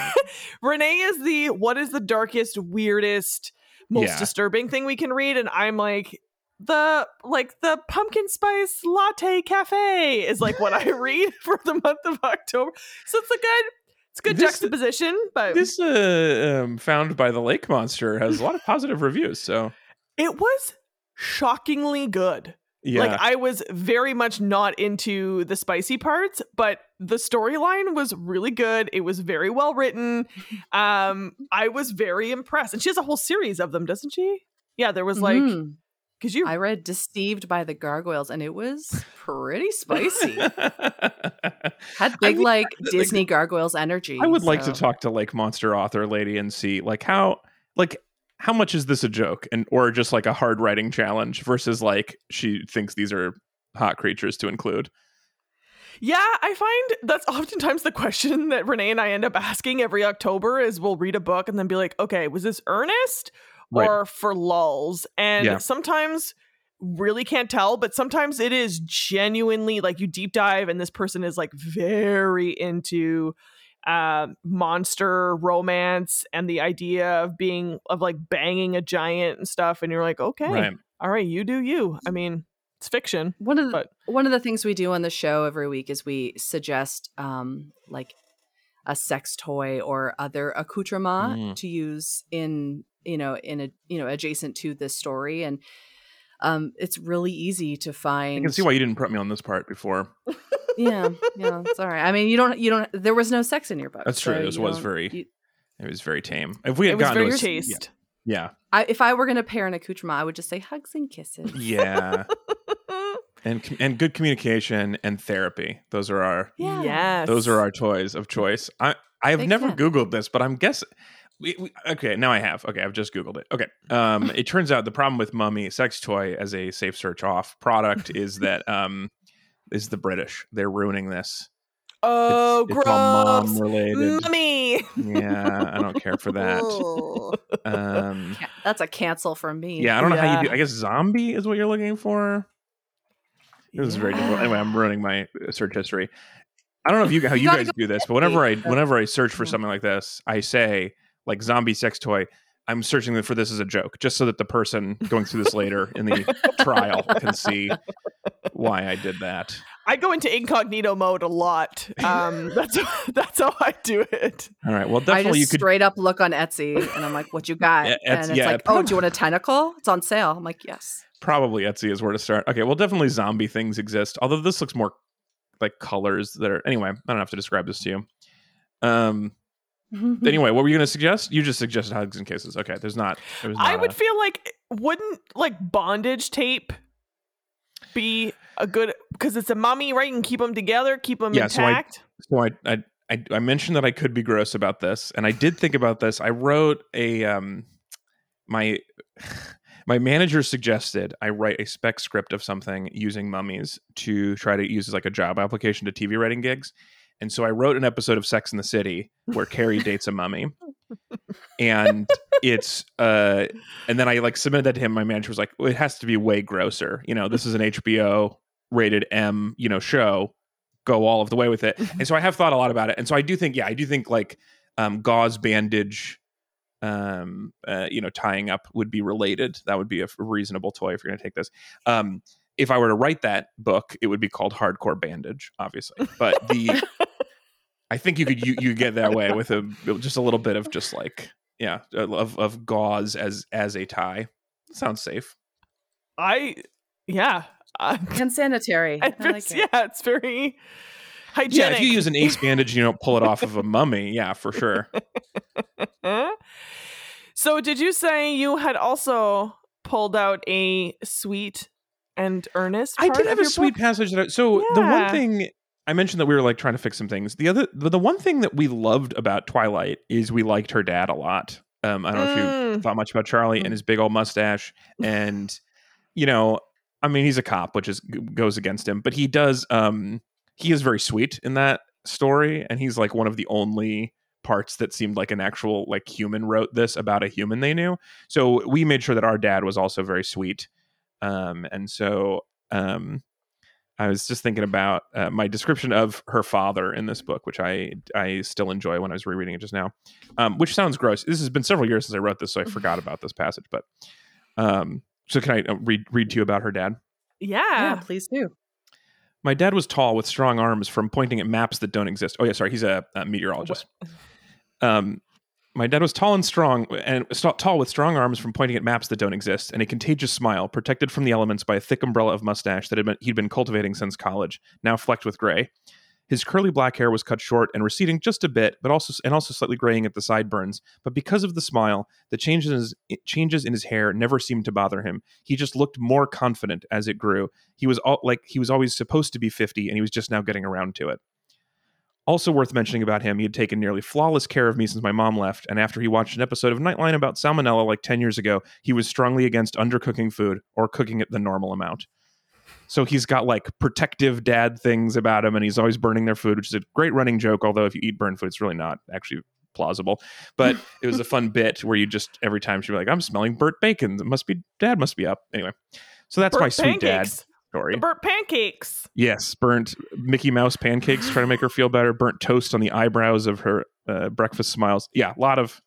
Renee is the what is the darkest, weirdest, most Yeah. disturbing thing we can read, and I'm like the like the pumpkin spice latte cafe is like what I read for the month of October. So it's a good, it's good This- juxtaposition, but this uh, um, found by the lake monster has a lot of positive reviews so it was shockingly good. yeah Like I was very much not into the spicy parts, but the storyline was really good. It was very well written. Um, I was very impressed. And she has a whole series of them, doesn't she? Yeah, there was like Mhm. because you I read Deceived by the Gargoyles, and it was pretty spicy. Had big mean, like like, Disney gargoyles energy. i would like to talk to like monster author lady and see like how like how much is this a joke and or just like a hard writing challenge versus like she thinks these are hot creatures to include Yeah, I find that's oftentimes the question that Renee and I end up asking every October is we'll read a book and then be like, okay, was this earnest Right. or for lulls? And Yeah. sometimes really can't tell, but sometimes it is genuinely like you deep dive and this person is like very into uh, monster romance and the idea of being of like banging a giant and stuff and you're like okay Right. all right you do you i mean it's fiction One of the but one of the things we do on the show every week is we suggest um like a sex toy or other accoutrement Mm. to use in you know in a you know adjacent to this story and um it's really easy to find I can see why you didn't prep me on this part before. yeah yeah it's all right i mean you don't you don't there was no sex in your book That's true. so This was very- you- It was very tame. If we had it was gotten very to a, chaste yeah, I, if i were going to pair an accoutrement i would just say hugs and kisses yeah, yeah, and and good communication and therapy. Those are our yeah yes those are our toys of choice. I I have never googled this, but I'm guessing. We, we, okay, now I have. Okay, I've just googled it. Okay, um, it turns out the problem with Mummy sex toy as a safe search off product is that um, is the British. They're ruining this. oh it's, it's all gross mom related. Mummy. Yeah, I don't care for that. Um, that's a cancel from me yeah, I don't know how you do. I guess zombie is what you're looking for. This is very difficult. Anyway, I'm ruining my uh, search history. I don't know if you how You you, guys do this, but whenever I whenever I search for something like this, I say like zombie sex toy. I'm searching for this as a joke, just so that the person going through this later in the trial can see why I did that. I go into incognito mode a lot. Um, that's that's how I do it. All right. Well, I definitely just you could. straight up look on Etsy and I'm like, what you got? Yeah, and it's yeah, like, prob- oh, do you want a tentacle? It's on sale. I'm like, yes. Probably Etsy is where to start. Okay. Well, definitely zombie things exist. Although this looks more like colors that are. Anyway, I don't have to describe this to you. Um. Anyway, what were you going to suggest? You just suggested hugs and kisses. Okay. There's not. There's not I would a- feel like wouldn't like bondage tape be a good because it's a mummy, right? And keep them together, keep them Yeah, so I- intact. So I, I I I mentioned that I could be gross about this, and I did think about this. I wrote a um my my manager suggested I write a spec script of something using mummies to try to use as like a job application to TV writing gigs. And so I wrote an episode of Sex in the City where Carrie dates a mummy. And it's uh and then I like submitted that to him. My manager was like, well, it has to be way grosser. You know, this is an HBO rated M, you know, show. Go all of the way with it. And so I have thought a lot about it. And so I do think, yeah, I do think like um gauze bandage um uh, you know tying up would be related that would be a reasonable toy if you're going to take this um if i were to write that book it would be called hardcore bandage obviously but the i think you could you, you get that way with a just a little bit of just like yeah of of gauze as as a tie sounds safe I yeah. I, and sanitary. I I like just- it. yeah, it's very hygienic. yeah if you use an ace bandage you don't pull it off of a mummy yeah for sure So, did you say you had also pulled out a sweet and earnest? I part did of have a sweet book? passage. That I, so the one thing I mentioned that we were like trying to fix some things. The other, the, the one thing that we loved about Twilight is we liked her dad a lot. Um, I don't know if you Mm. thought much about Charlie and his big old mustache, and you know, I mean, he's a cop, which is goes against him, but he does. Um, he is very sweet in that story, and he's like one of the only parts that seemed like an actual like human wrote this about a human they knew. So we made sure that our dad was also very sweet, um, and so um, I was just thinking about uh, my description of her father in this book, which I I still enjoy when I was rereading it just now, um, which sounds gross. This has been several years since I wrote this, so I forgot about this passage. But um, so can I uh, read read to you about her dad? Yeah, Yeah. please do. My dad was tall with strong arms from pointing at maps that don't exist. Oh yeah, sorry, he's a, a meteorologist. Um, my dad was tall and strong, and tall with strong arms from pointing at maps that don't exist, and a contagious smile, protected from the elements by a thick umbrella of mustache that had been, he'd been cultivating since college, now flecked with gray. His curly black hair was cut short and receding just a bit, but also and also slightly graying at the sideburns. But because of the smile, the changes changes in his hair never seemed to bother him. He just looked more confident as it grew. He was all, like he was always supposed to be fifty, and he was just now getting around to it. Also worth mentioning about him, he had taken nearly flawless care of me since my mom left, and after he watched an episode of Nightline about salmonella like 10 years ago, he was strongly against undercooking food or cooking it the normal amount. So he's got like protective dad things about him, and he's always burning their food, which is a great running joke, although if you eat burned food, it's really not actually plausible. But it was a fun bit where you just, every time she'd be like, I'm smelling burnt bacon. It must be, dad must be up. Anyway. So that's Burnt my sweet dad pancakes. Story. The burnt pancakes. Yes, burnt Mickey Mouse pancakes trying to make her feel better. Burnt toast on the eyebrows of her uh, breakfast smiles. Yeah, a lot of,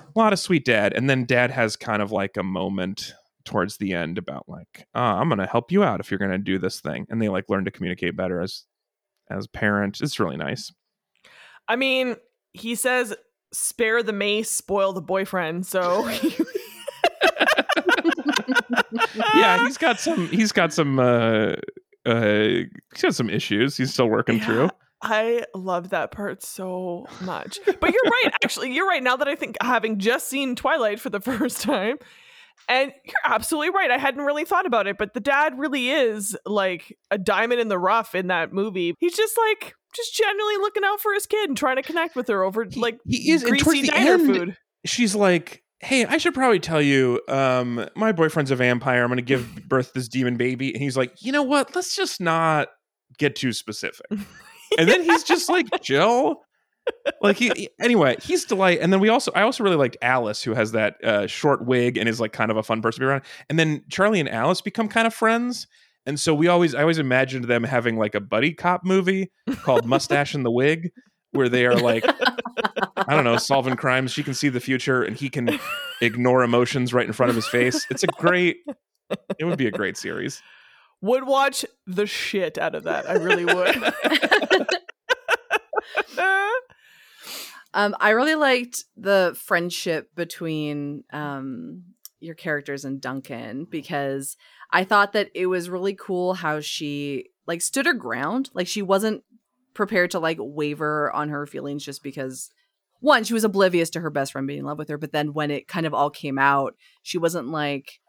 a lot of sweet dad. And then dad has kind of like a moment towards the end about like, oh, I'm going to help you out if you're going to do this thing, and they like learn to communicate better as as parents. It's really nice. I mean, he says, "Spare the mace, spoil the boyfriend." So yeah, he's got some. He's got some. uh uh He's got some issues. He's still working Yeah. through. I love that part so much. But you're right, actually. You're right. Now that I think, having just seen Twilight for the first time, and you're absolutely right. I hadn't really thought about it, but the dad really is like a diamond in the rough in that movie. He's just like, just genuinely looking out for his kid and trying to connect with her over He- like he is, and greasy towards the diner end, food. she's like, "Hey, I should probably tell you, um, my boyfriend's a vampire. I'm going to give birth to this demon baby." And he's like, "You know what? Let's just not get too specific." And then he's just like, "Jill." Like he he- anyway, he's delight, and then we also I also really liked Alice, who has that uh, short wig and is like kind of a fun person to be around. And then Charlie and Alice become kind of friends, and so we always I always imagined them having like a buddy cop movie called Mustache and the Wig, where they are like I don't know, solving crimes. She can see the future and he can ignore emotions right in front of his face. It's a great it would be a great series. Would watch the shit out of that. I really would. Um, I really liked the friendship between um, your characters and Duncan because I thought that it was really cool how she like stood her ground. Like she wasn't prepared to like waver on her feelings just because one, she was oblivious to her best friend being in love with her, but then when it kind of all came out, she wasn't like,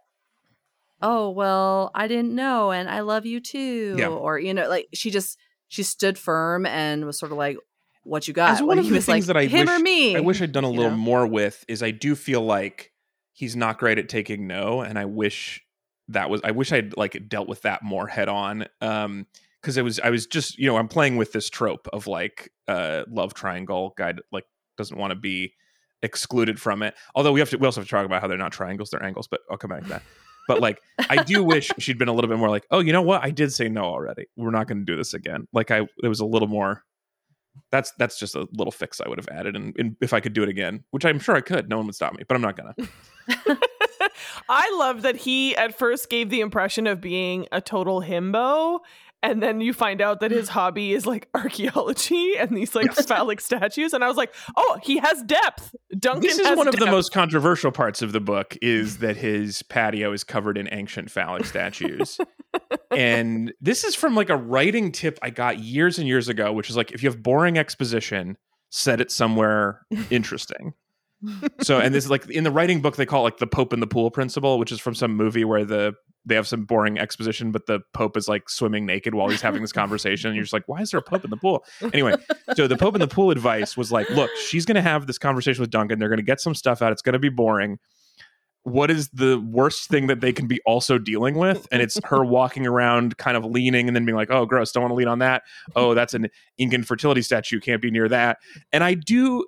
"Oh, well, I didn't know and I love you too." Yeah. Or you know, like she just she stood firm and was sort of like, "What you got?" As one when of the things like, that I "Him wish- or me?" I wish I'd done a You little know? more with is I do feel like he's not great at taking no and I wish that was I wish I'd like dealt with that more head on. Um because it was I was just, you know, I'm playing with this trope of like uh love triangle guy like doesn't want to be excluded from it. Although we have to we also have to talk about how they're not triangles, they're angles, but I'll come back to that. But like I do wish she'd been a little bit more like, "Oh, you know what? I did say no already. We're not going to do this again." Like I it was a little more that's that's just a little fix I would have added and, and if I could do it again, which I'm sure I could. No one would stop me, but I'm not going to. I love that he at first gave the impression of being a total himbo. And then you find out that his hobby is like archaeology and these like phallic statues. And I was like, oh, he has depth. Duncan This is has one of the most controversial parts of the book is that his patio is covered in ancient phallic statues. and this is from like a writing tip I got years and years ago, which is like if you have boring exposition, set it somewhere interesting. So and this is like in the writing book they call it like the Pope in the pool principle, which is from some movie where the they have some boring exposition, but the Pope is like swimming naked while he's having this conversation. And you're just like, why is there a Pope in the pool? Anyway, so the Pope in the pool advice was like, look, she's going to have this conversation with Duncan. They're going to get some stuff out. It's going to be boring. What is the worst thing that they can be also dealing with? And it's her walking around, kind of leaning, and then being like, "Oh, gross! Don't want to lean on that. Oh, that's an Incan fertility statue. Can't be near that." And I do,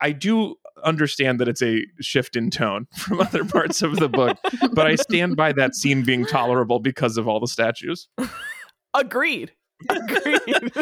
I do understand that it's a shift in tone from other parts of the book, but I stand by that scene being tolerable because of all the statues. Agreed. Agreed.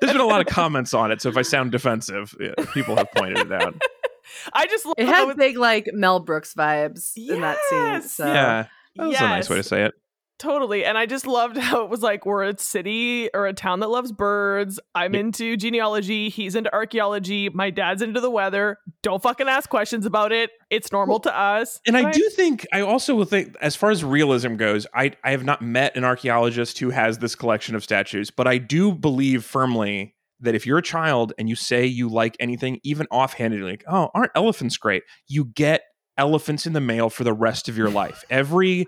There's been a lot of comments on it, so if I sound defensive, yeah, people have pointed it out. I just love It how had big like Mel Brooks vibes in that scene. So yeah, that was a nice way to say it. Totally. And I just loved how it was like, we're a city or a town that loves birds. I'm into genealogy. He's into archaeology. My dad's into the weather. Don't fucking ask questions about it. It's normal to us. And I do think I also will think as far as realism goes, I I have not met an archaeologist who has this collection of statues, but I do believe firmly that if you're a child and you say you like anything, even offhandedly, like, oh, aren't elephants great? You get elephants in the mail for the rest of your life. Every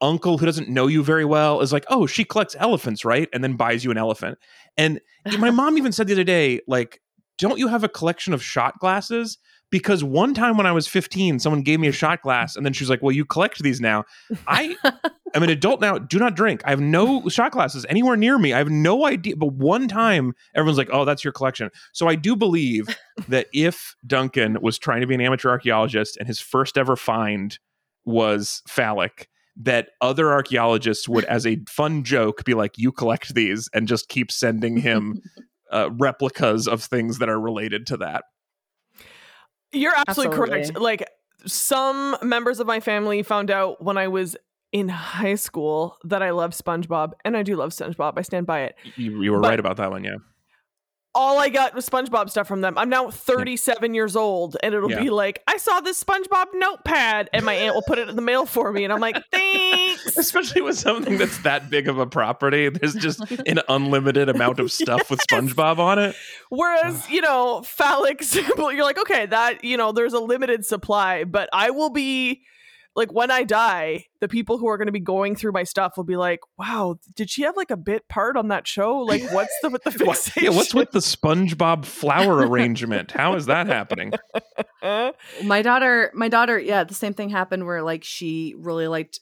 uncle who doesn't know you very well is like, oh, she collects elephants, right? And then buys you an elephant. And my mom even said the other day, like, don't you have a collection of shot glasses? Because one time when I was 15, someone gave me a shot glass, and then she was like, Well, you collect these now. I am an adult now, do not drink. I have no shot glasses anywhere near me. I have no idea. But one time, everyone's like, Oh, that's your collection. So I do believe that if Duncan was trying to be an amateur archaeologist and his first ever find was phallic, that other archaeologists would, as a fun joke, be like, "You collect these," and just keep sending him uh, replicas of things that are related to that. You're absolutely, Absolutely. correct. Like some members of my family found out when I was in high school that I love SpongeBob, and I do love SpongeBob. I stand by it. You, you were But- right about that one, yeah. All I got was SpongeBob stuff from them. I'm now 37 years old, and it'll Yeah. be like, I saw this SpongeBob notepad, and my aunt will put it in the mail for me, and I'm like, thanks. Especially with something that's that big of a property, there's just an unlimited amount of stuff with SpongeBob on it. Whereas, you know, phallic symbol, you're like, okay, that, you know, there's a limited supply, but I will be like, when I die, the people who are going to be going through my stuff will be like, wow, did she have like a bit part on that show? Like, what's the with the What- fixation? yeah, what's with the SpongeBob flower arrangement? How is that happening? My daughter, my daughter, yeah, the same thing happened where like she really liked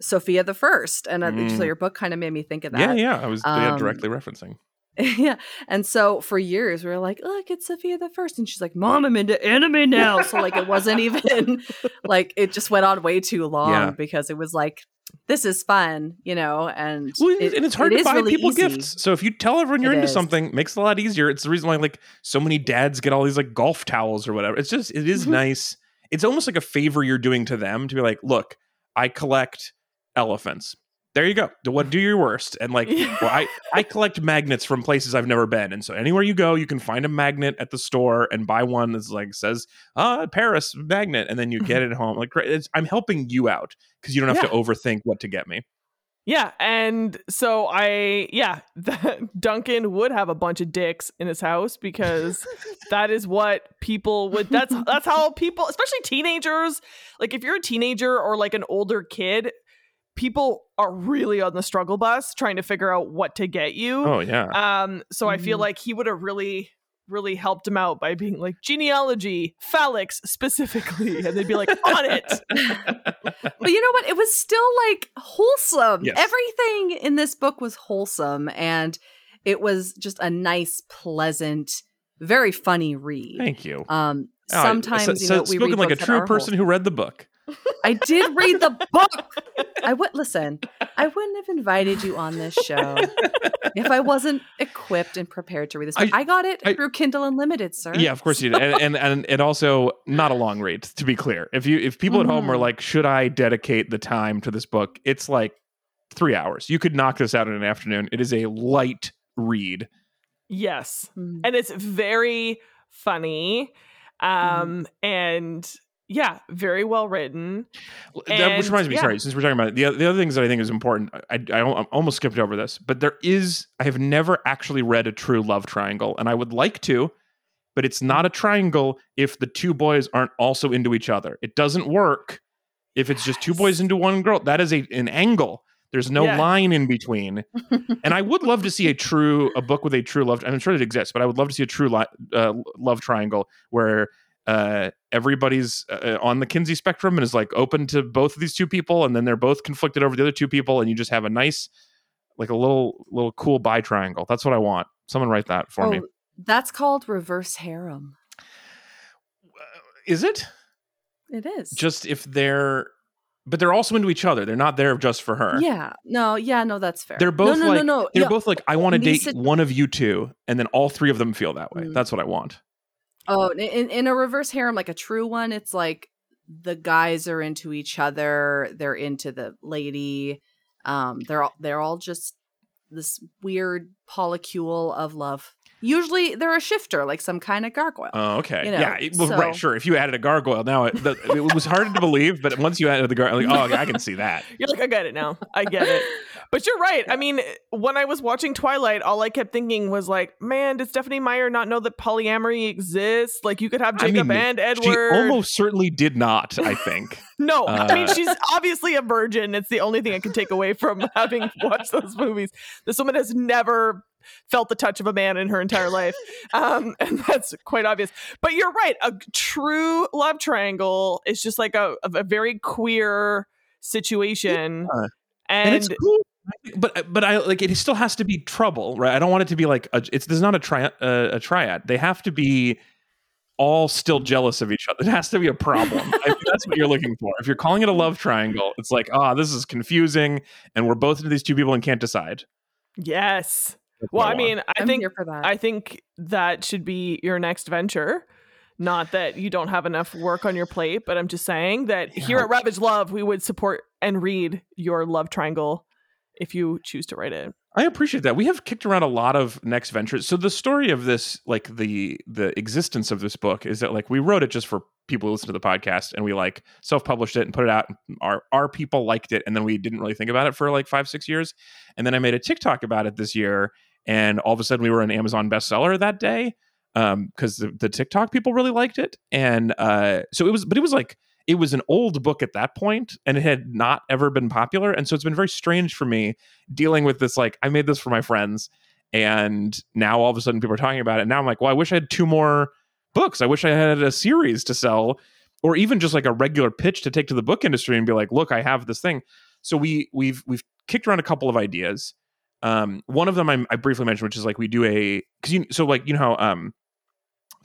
Sofia the First, and uh, so Mm. your book kind of made me think of that. Yeah, yeah, I was yeah, Um, directly referencing. yeah. And so for years we were like, look, it's Sofia the First. And she's like, Mom, I'm into anime now. So like it wasn't even like it just went on way too long Yeah. because it was like, this is fun, you know, and Well, it- and it's hard it to buy really people easy. gifts. So if you tell everyone you're It into is. something, it makes it a lot easier. It's the reason why like so many dads get all these like golf towels or whatever. It's just it is Mhm. nice. It's almost like a favor you're doing to them to be like, look, I collect elephants. There you go. Do what do your worst. And like well, I, I collect magnets from places I've never been. And so anywhere you go, you can find a magnet at the store and buy one that's like says, uh, Paris magnet. And then you get it home. Like. It's, I'm helping you out because you don't have to overthink what to get me. yeah. And so I, yeah, that Duncan would have a bunch of dicks in his house because that is what people would, that's, that's how people, especially teenagers, like if you're a teenager or like an older kid, people are really on the struggle bus trying to figure out what to get you. Oh yeah. Um, so I feel Mhm. like he would have really, really helped him out by being like genealogy, phallics specifically, and they'd be like on it. but you know what? It was still like wholesome. Yes. Everything in this book was wholesome and it was just a nice, pleasant, very funny read. Thank you. Um Oh, sometimes so- you so know we spoken read like a true are person who read the book. Wholesome. I did read the book. I would listen. I wouldn't have invited you on this show if I wasn't equipped and prepared to read this. Book. I- I, got it I- through Kindle Unlimited, sir. Yeah, of course you did, and, and and and also not a long read. To be clear, if you if people at home are Mhm. like, should I dedicate the time to this book? It's like three hours. You could knock this out in an afternoon. It is a light read. Yes. Mm. and it's very funny um and yeah very well written that, which reminds me, yeah. sorry, since we're talking about it, the, the other things that I think is important, I, I, I almost skipped over this, but there is, I have never actually read a true love triangle, and I would like to, but it's not a triangle if the two boys aren't also into each other. It doesn't work if it's just two boys into one girl. That is a, an angle. There's no Yeah. line in between. and I would love to see a true, a book with a true love, I'm sure it exists, but I would love to see a true li- uh, love triangle where uh, everybody's uh, on the Kinsey spectrum and is like open to both of these two people, and then they're both conflicted over the other two people, and you just have a nice, like a little little cool bi triangle. That's what I want. Someone write that for me. Oh, that's called reverse harem. Is it It is. just if they're, but they're also into each other. They're not there just for her. Yeah. No, yeah, no, that's fair. They're both no, no, like no, no. they're yeah. both like I want to date one of you two, and then all three of them feel that way. Mm. That's what I want. Oh, in, in a reverse harem, like a true one, it's like the guys are into each other. They're into the lady. Um, they're all they're all just this weird polycule of love. Usually, they're a shifter, like some kind of gargoyle. Oh, okay. You know, yeah. it- well, right. Sure. If you added a gargoyle, now it, the, it was hard to believe, but once you added the gargoyle, like, oh, I can see that. you're like i get it now i get it but you're right i mean when i was watching twilight all i kept thinking was like man does stephenie meyer not know that polyamory exists like you could have I jacob mean, and Edward. She almost certainly did not. I think. No, I mean Uh, she's obviously a virgin. It's the only thing I can take away from having watched those movies. This woman has never felt the touch of a man in her entire life, um, and that's quite obvious. But you're right. A true love triangle is just like a, a very queer situation, Yeah. and, and it's cool. But but I like it still has to be trouble, right? I don't want it to be like a, it's there's not a tri uh, a triad. They have to be all still jealous of each other. It has to be a problem. I think that's what you're looking for. If you're calling it a love triangle, it's like, ah, oh, this is confusing, and we're both into these two people and can't decide. Yes. That's well, I, I mean, I I'm think for that. I think that should be your next venture. Not that you don't have enough work on your plate, but I'm just saying that yeah. here at Ravage Love, we would support and read your love triangle if you choose to write it. I appreciate that. We have kicked around a lot of next ventures. So the story of this, like the the existence of this book, is that like we wrote it just for people who listen to the podcast, and we like self published it and put it out. Our our people liked it, and then we didn't really think about it for like five six years, and then I made a TikTok about it this year, and all of a sudden we were an Amazon bestseller that day because um, the, the TikTok people really liked it, and uh, so it was, but it was like it was an old book at that point and it had not ever been popular and so it's been very strange for me dealing with this like i made this for my friends and now all of a sudden people are talking about it and now i'm like well i wish i had two more books. I wish i had a series to sell or even just like a regular pitch to take to the book industry and be like look i have this thing so we we've we've kicked around a couple of ideas. Um, one of them I, I briefly mentioned which is like we do a because you so like you know how um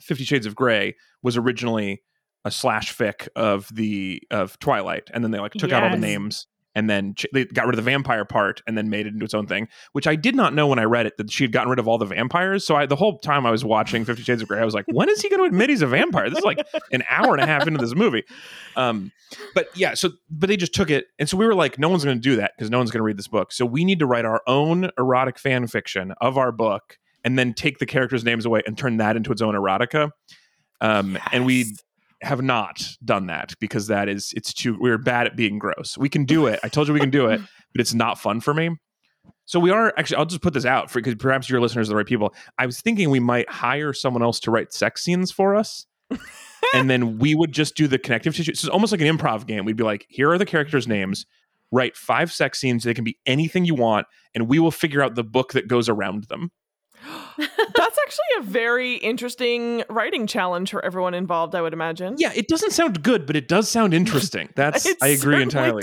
50 shades of gray was originally a slash fic of the of Twilight, and then they like took yes. out all the names and then ch- they got rid of the vampire part and then made it into its own thing, which I did not know when I read it that she had gotten rid of all the vampires. So I, the whole time I was watching Fifty Shades of Grey, I was like, when is he going to admit he's a vampire? This is like an hour and a half into this movie. Um, but yeah, so but they just took it, and so we were like, no one's going to do that because no one's going to read this book. So we need to write our own erotic fan fiction of our book and then take the characters' names away and turn that into its own erotica. Um, yes. And we have not done that because that is it's too we're bad at being gross. We can do it. I told you we can do it, but it's not fun for me. So we are actually I'll just put this out for because perhaps your listeners are the right people. I was thinking we might hire someone else to write sex scenes for us. and then we would just do the connective tissue. So it's almost like an improv game. We'd be like, here are the characters' names. Write five sex scenes. They can be anything you want, and we will figure out the book that goes around them. That's actually a very interesting writing challenge for everyone involved, I would imagine. Yeah, it doesn't sound good, but it does sound interesting. That's I agree entirely.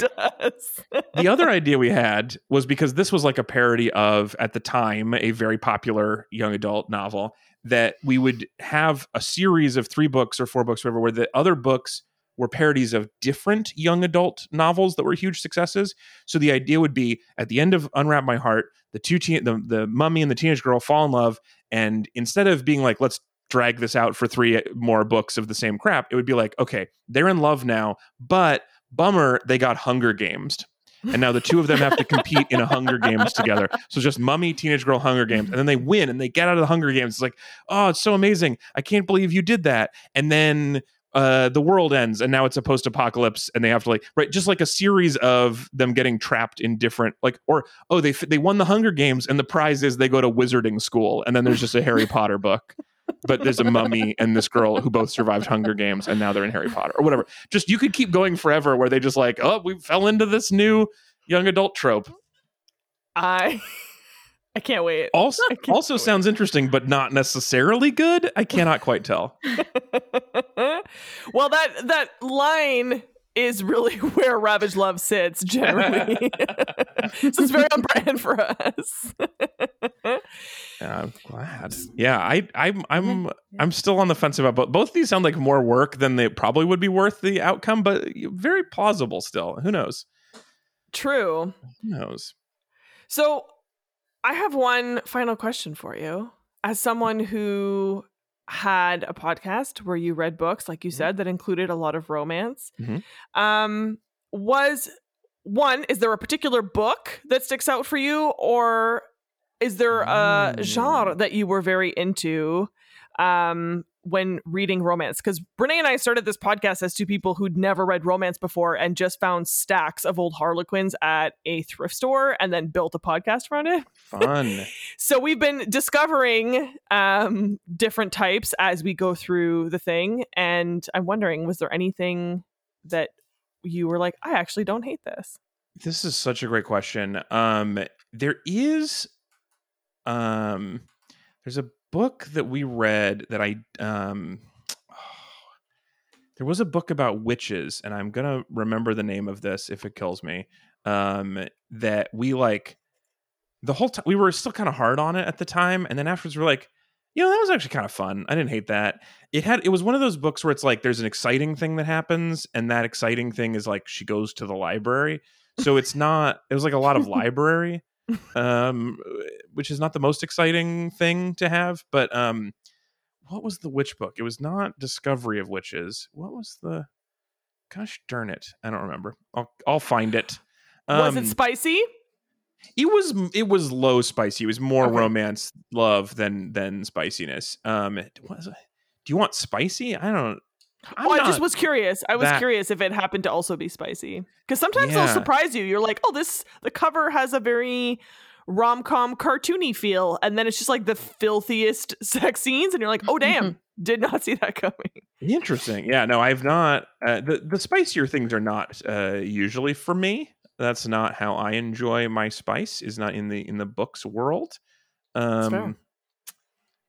the other idea we had was because this was like a parody of at the time a very popular young adult novel that we would have a series of 3 books or 4 books whatever where the other books were parodies of different young adult novels that were huge successes. So the idea would be at the end of Unwrap My Heart, the two teen, the the mummy and the teenage girl fall in love, and instead of being like let's drag this out for three more books of the same crap, it would be like okay, they're in love now, but bummer they got Hunger Games. And now the two of them have to compete in a Hunger Games together. So just Mummy, Teenage Girl, Hunger Games. And then they win and they get out of the Hunger Games. It's like, oh, it's so amazing. I can't believe you did that. And then uh, the world ends and now it's a post-apocalypse and they have to like right just like a series of them getting trapped in different like or oh they they won the hunger games and the prize is they go to wizarding school and then there's just a harry potter book but there's a mummy and this girl who both survived hunger games and now they're in harry potter or whatever. Just you could keep going forever where they just like oh we fell into this new young adult trope. I I can't wait. Also, can't also wait. sounds interesting, but not necessarily good. I cannot quite tell. well, that that line is really where Ravage Love sits generally. so it's very on brand for us. yeah, I'm glad. Yeah, I, I'm I'm I'm still on the fence about both. Both these sound like more work than they probably would be worth the outcome, but very plausible still. Who knows? True. Who knows? So I have one final question for you. As someone who had a podcast where you read books, like you mm-hmm. said, that included a lot of romance, mm-hmm. um, was one, is there a particular book that sticks out for you? Or is there a genre mm. that you were very into um, when reading romance because Brene and I started this podcast as two people who'd never read romance before and just found stacks of old Harlequins at a thrift store and then built a podcast around it. Fun. so we've been discovering um, different types as we go through the thing, and I'm wondering, was there anything that you were like, I actually don't hate this? This is such a great question. Um, there is, um, there's a book that we read that I um there was a book about witches and I'm going to remember the name of this if it kills me. Um that we like the whole time we were still kind of hard on it at the time and then afterwards we're like You know, that was actually kind of fun. I didn't hate that. It had it was one of those books where it's like there's an exciting thing that happens, and that exciting thing is like she goes to the library. So it's not. It was like a lot of library, um, which is not the most exciting thing to have. But um, what was the witch book? It was not Discovery of Witches. What was the? Gosh darn it! I don't remember. I'll I'll find it. was Um, it spicy? it was it was low spicy. It was more Okay. romance love than than spiciness. Um, was do you want spicy? I don't. Oh, I just was curious. I was that- curious if it happened to also be spicy. Because sometimes they'll surprise you. You're like, oh, this the cover has a very rom com cartoony feel, and then it's just like the filthiest sex scenes, and you're like, oh damn, did not see that coming. Interesting. Yeah, no, I've not. Uh, the the spicier things are not uh, usually for me. That's not how I enjoy my spice. Is not in the in the books world. Um,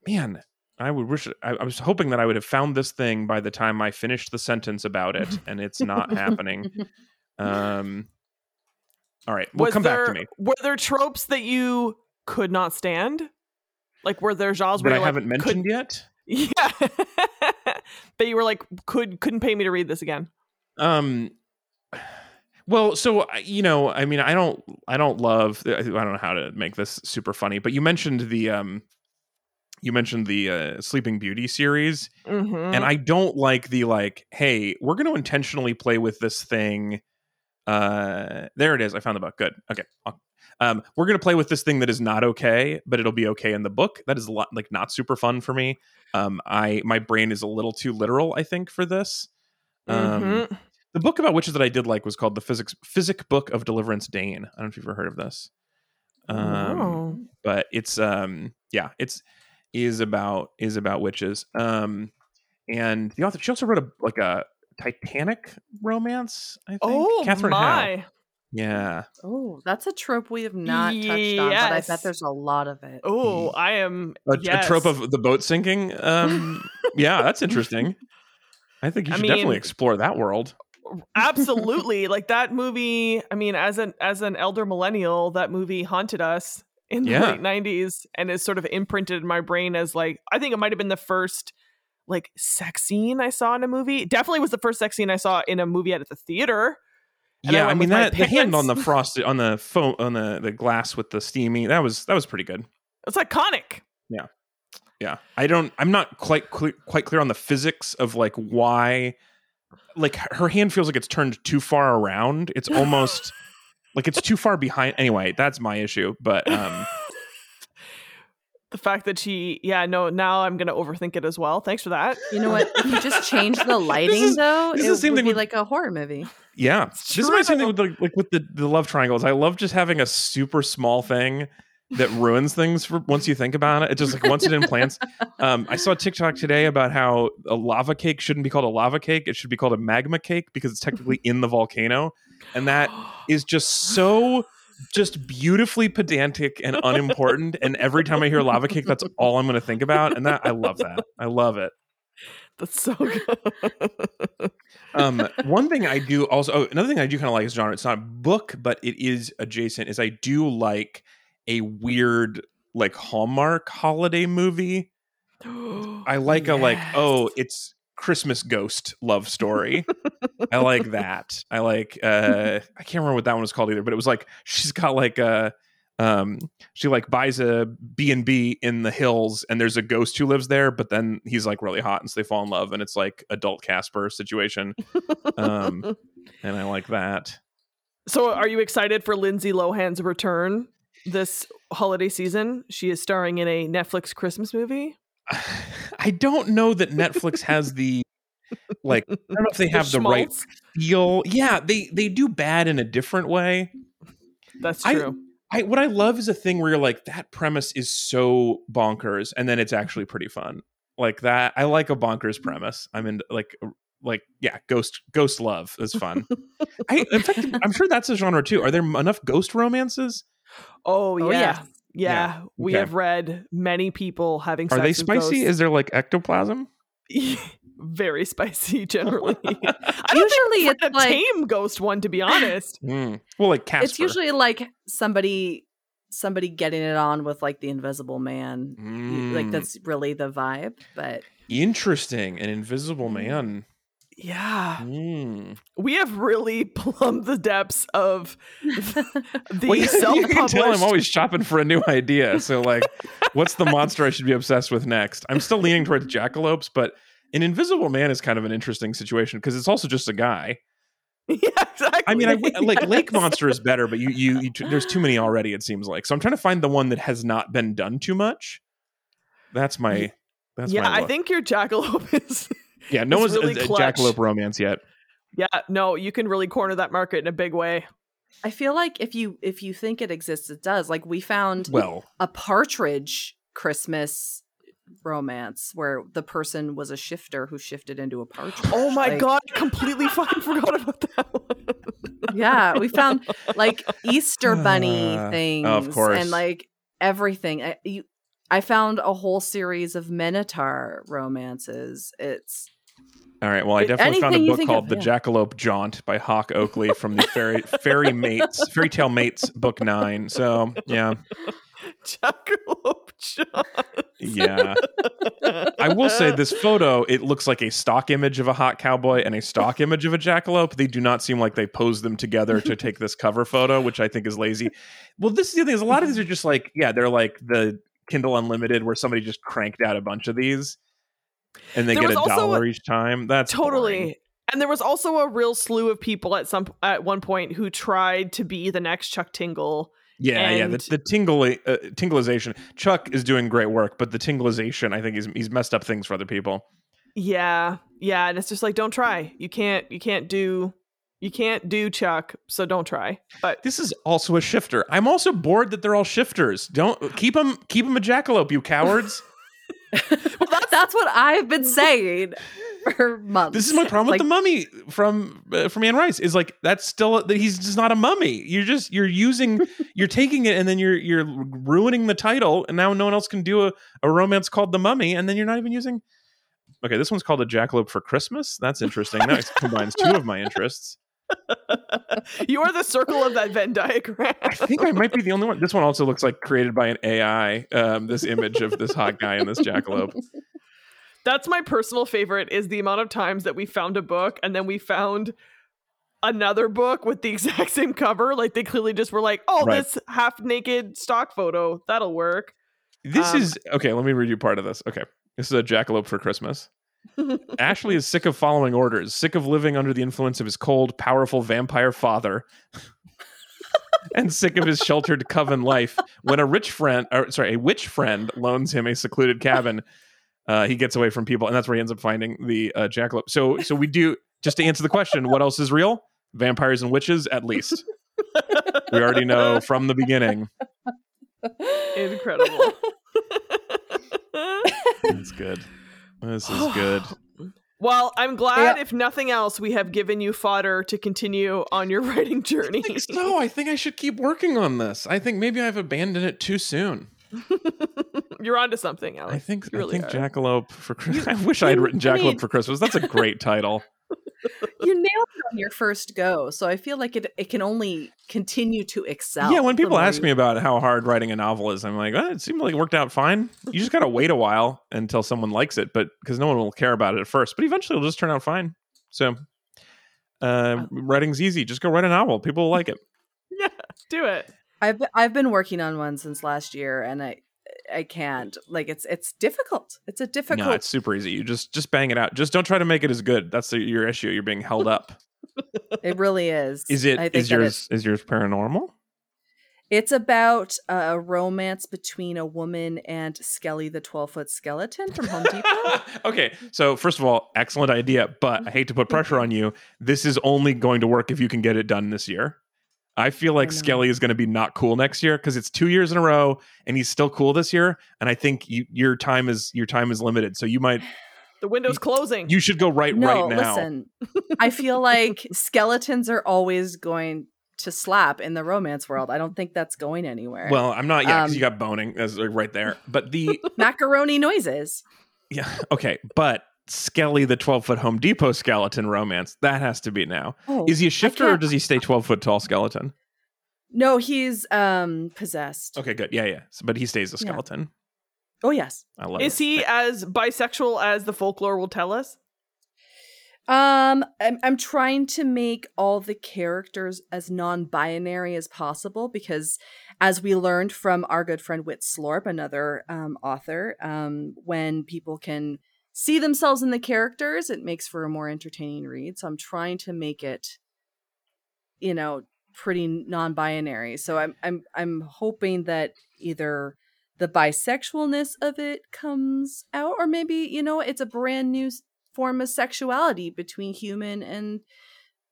man, I would wish. I, I was hoping that I would have found this thing by the time I finished the sentence about it, and it's not happening. Um. All right, we'll was come there, back to me. Were there tropes that you could not stand? Like were there genres That where I you're like, haven't mentioned yet. Yeah. that you were like, could couldn't pay me to read this again. Um. Well, so you know, I mean, I don't, I don't love. I don't know how to make this super funny, but you mentioned the, um, you mentioned the uh, Sleeping Beauty series, Mhm. and I don't like the like, hey, we're going to intentionally play with this thing. Uh, there it is. I found the book. Good. Okay. Um, we're going to play with this thing that is not okay, but it'll be okay in the book. That is a lot like not super fun for me. Um, I my brain is a little too literal, I think, for this. Um, Mhm. the book about witches that I did like was called the Physics Physick Book of Deliverance Dane. I don't know if you've ever heard of this. Um, Oh. but it's um yeah, it's is about is about witches. Um and the author she also wrote a like a Titanic romance, I think. Oh Katherine Howe. my! Yeah. Oh, that's a trope we have not touched on, but I bet there's a lot of it. Oh, I am A, yes. a trope of the boat sinking. Um yeah, that's interesting. I think you I should definitely explore that world. absolutely like that movie. I mean, as an as an elder millennial, that movie haunted us in the Yeah. late '90s and is sort of imprinted in my brain as like I think it might have been the first like sex scene I saw in a movie. Definitely was the first sex scene I saw in a movie at the theater. And yeah, I, went mean that the hand on the frosted on the foam on the the glass with the steamy that was that was pretty good. It's iconic. Yeah, yeah. I don't. I'm not quite cle quite clear on the physics of like why, like her hand feels like it's turned too far around. It's almost like it's too far behind. Anyway, that's my issue. But um, the fact that she, yeah, no, now I'm gonna overthink it as well. Thanks for that. You know what? If you just change the lighting, is- though, this it is the same would thing be with- like a horror movie. yeah, It's this is my same thing with the, like with the the love triangles. I love just having a super small thing that ruins things for once you think about it. It just like once it implants. Um, I saw a TikTok today about how a lava cake shouldn't be called a lava cake; it should be called a magma cake because it's technically in the volcano, and that is just so just beautifully pedantic and unimportant. and every time I hear lava cake, that's all I'm going to think about, and that I love that. I love it. That's so good. Um, one thing I do also, oh, another thing I do kind of like is genre. It's not a book, but it is adjacent. Is I do like a weird like Hallmark holiday movie. I like a like oh it's Christmas ghost love story. I like that. I like uh I can't remember what that one was called either, but it was like she's got like a um she like buys a B&B in the hills and there's a ghost who lives there, but then he's like really hot and so they fall in love and it's like adult Casper situation. Um and I like that. So, are you excited for Lindsay Lohan's return this holiday season? She is starring in a Netflix Christmas movie. I don't know that Netflix has the like I don't know if they have the right schmaltz? feel. Yeah, they they do bad in a different way. That's true. I what I love is a thing where you're like that premise is so bonkers and then it's actually pretty fun. Like that I like a bonkers premise. I'm in like like yeah, ghost ghost love is fun. I in fact I'm sure that's a genre too. Are there enough ghost romances? oh, Oh, yeah. yeah. Yeah. Yeah. We Okay. have read many people having Are sex they with spicy? ghosts. Is there like ectoplasm? very spicy generally. I don't Usually think it's it's a like- tame ghost one to be honest. Mm. Well, like Casper. It's usually like somebody somebody getting it on with like the Invisible Man. You- Like Mm. that's really the vibe. But interesting. An invisible man. Yeah. Mm. We have really plumbed the depths of the Well, you, you can self-published. tell I'm always shopping for a new idea. So, like, what's the monster I should be obsessed with next? I'm still leaning towards jackalopes, but an invisible man is kind of an interesting situation because it's also just a guy. yeah, exactly. I mean, I like Lake Monster is better, but you, you, you, there's too many already. It seems like so. I'm trying to find the one that has not been done too much. That's my. That's yeah, my I think your jackalope is. Yeah, no one's really a, a jackalope romance yet. Yeah, no, you can really corner that market in a big way. I feel like if you if you think it exists, it does. Like we found Well, a partridge Christmas romance where the person was a shifter who shifted into a partridge. Oh my Like, god, I completely fucking forgot about that one. Yeah, we found like Easter bunny Uh, things, of course. and like everything. I, you, I found a whole series of Minotaur romances. It's all right. Well, I It- definitely found a book called of, "The yeah. Jackalope Jaunt" by Hawk Oakley from the Fairy Fairy Mates Fairy Tale Mates Book Nine. So yeah, Jackalope John. yeah. I will say this photo, it looks like a stock image of a hot cowboy and a stock image of a jackalope. They do not seem like they posed them together to take this cover photo, which I think is lazy. Well, this is the thing is a lot of these are just like, yeah, they're like the Kindle Unlimited where somebody just cranked out a bunch of these and they There get a dollar a- each time. That's totally. boring. And there was also a real slew of people at some at one point who tried to be the next Chuck Tingle. Yeah, yeah. The, And- the tingle uh, tinglization. Chuck is doing great work, but the tinglization, I think he's he's messed up things for other people. Yeah, yeah, and it's just like don't try. You can't. You can't do. You can't do Chuck. So don't try. But This is also a shifter. I'm also bored that they're all shifters. Don't keep them keep them a jackalope, you cowards. that's what I've been saying for months. this is my problem Like, with the mummy from uh, from Anne Rice. Is like that's still that he's just not a mummy. You're just you're using you're taking it and then you're you're ruining the title, and now no one else can do a, a romance called The Mummy, and then you're not even using. Okay, this one's called a jackalope for Christmas. That's interesting. That combines two of my interests. you are the circle of that Venn diagram. I think I might be the only one. This one also looks like created by an AI. Um, this image of this hot guy and this jackalope. That's my personal favorite. Is the amount of times that we found a book and then we found another book with the exact same cover. Like they clearly just were like, "Oh, Right. this half naked stock photo that'll work." This Um, is okay. Let me read you part of this. Okay, this is a jackalope for Christmas. Ashley is sick of following orders, sick of living under the influence of his cold, powerful vampire father, and sick of his sheltered coven life. When a rich friend, or sorry, a witch friend loans him a secluded cabin, uh, he gets away from people, and that's where he ends up finding the uh, jackalope. So, so we do just to answer the question: What else is real? Vampires and witches, at least. We already know from the beginning. Incredible. That's good. This is good. well, I'm glad Yeah. if nothing else, we have given you fodder to continue on your writing journey. I so. I think I should keep working on this. I think maybe I've abandoned it too soon. You're onto something, I think You I really think are. Jackalope for Christmas. I wish I had written I Jackalope mean- for Christmas. That's a great title. You nailed it on your first go, so I feel like it it can only continue to excel. yeah, when people ask you- me about how hard writing a novel is, I'm like, oh, it seemed like it worked out fine. You just got to wait a while until someone likes it, but because no one will care about it at first. But eventually, it'll just turn out fine. So, uh, writing's easy. Just go write a novel. People will like it. yeah, do it. I've I've been working on one since last year, and I I can't like it's it's difficult. It's a difficult. No, it's super easy. You just just bang it out. Just don't try to make it as good. That's the, your issue. You're being held up. it really is. Is it is yours is yours paranormal? It's about a romance between a woman and Skelly, the twelve foot skeleton from Home Depot. okay, so first of all, excellent idea, but I hate to put pressure on you. This is only going to work if you can get it done this year. I feel like I. Skelly is going to be not cool next year because it's two years in a row, and he's still cool this year. And I think you, your time is your time is limited, so you might The window's closing. you should go right no, right now. listen. I feel like skeletons are always going to slap in the romance world. I don't think that's going anywhere. Well, I'm not yet because Um, you got boning as like, right there. But the macaroni noises. yeah okay, but Skelly, the 12 foot Home Depot skeleton romance that has to be now. Oh, Is he a shifter or does he stay 12 foot tall skeleton? No, he's um possessed. Okay, good. Yeah, yeah. So, but he stays a Yeah. skeleton. Oh yes. I love Is it. he as bisexual as the folklore will tell us? Um, I'm I'm trying to make all the characters as non-binary as possible because, as we learned from our good friend Whit Slorp, another um, author, um, when people can see themselves in the characters, it makes for a more entertaining read. So I'm trying to make it, you know, pretty non-binary. So I'm I'm I'm hoping that either the bisexualness of it comes out, or maybe you know it's a brand new form of sexuality between human and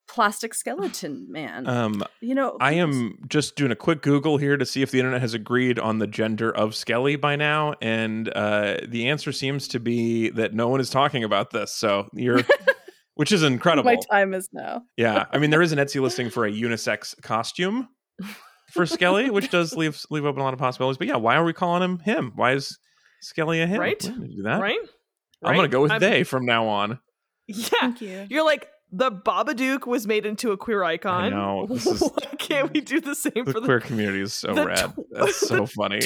plastic skeleton man. Um, you know, I am just doing a quick Google here to see if the internet has agreed on the gender of Skelly by now, and uh, the answer seems to be that no one is talking about this. So you're, which is incredible. My time is now. Yeah, I mean there is an Etsy listing for a unisex costume for Skelly, which does leave leave open a lot of possibilities. But yeah, why are we calling him him? Why is Skelly a him? Right? Do that. Right? I'm gonna go with I'm- they from now on. Yeah. Thank you. You're like the Babadook was made into a queer icon. know, Why can't we do the same The for the queer community is so rad. tw- That's so funny.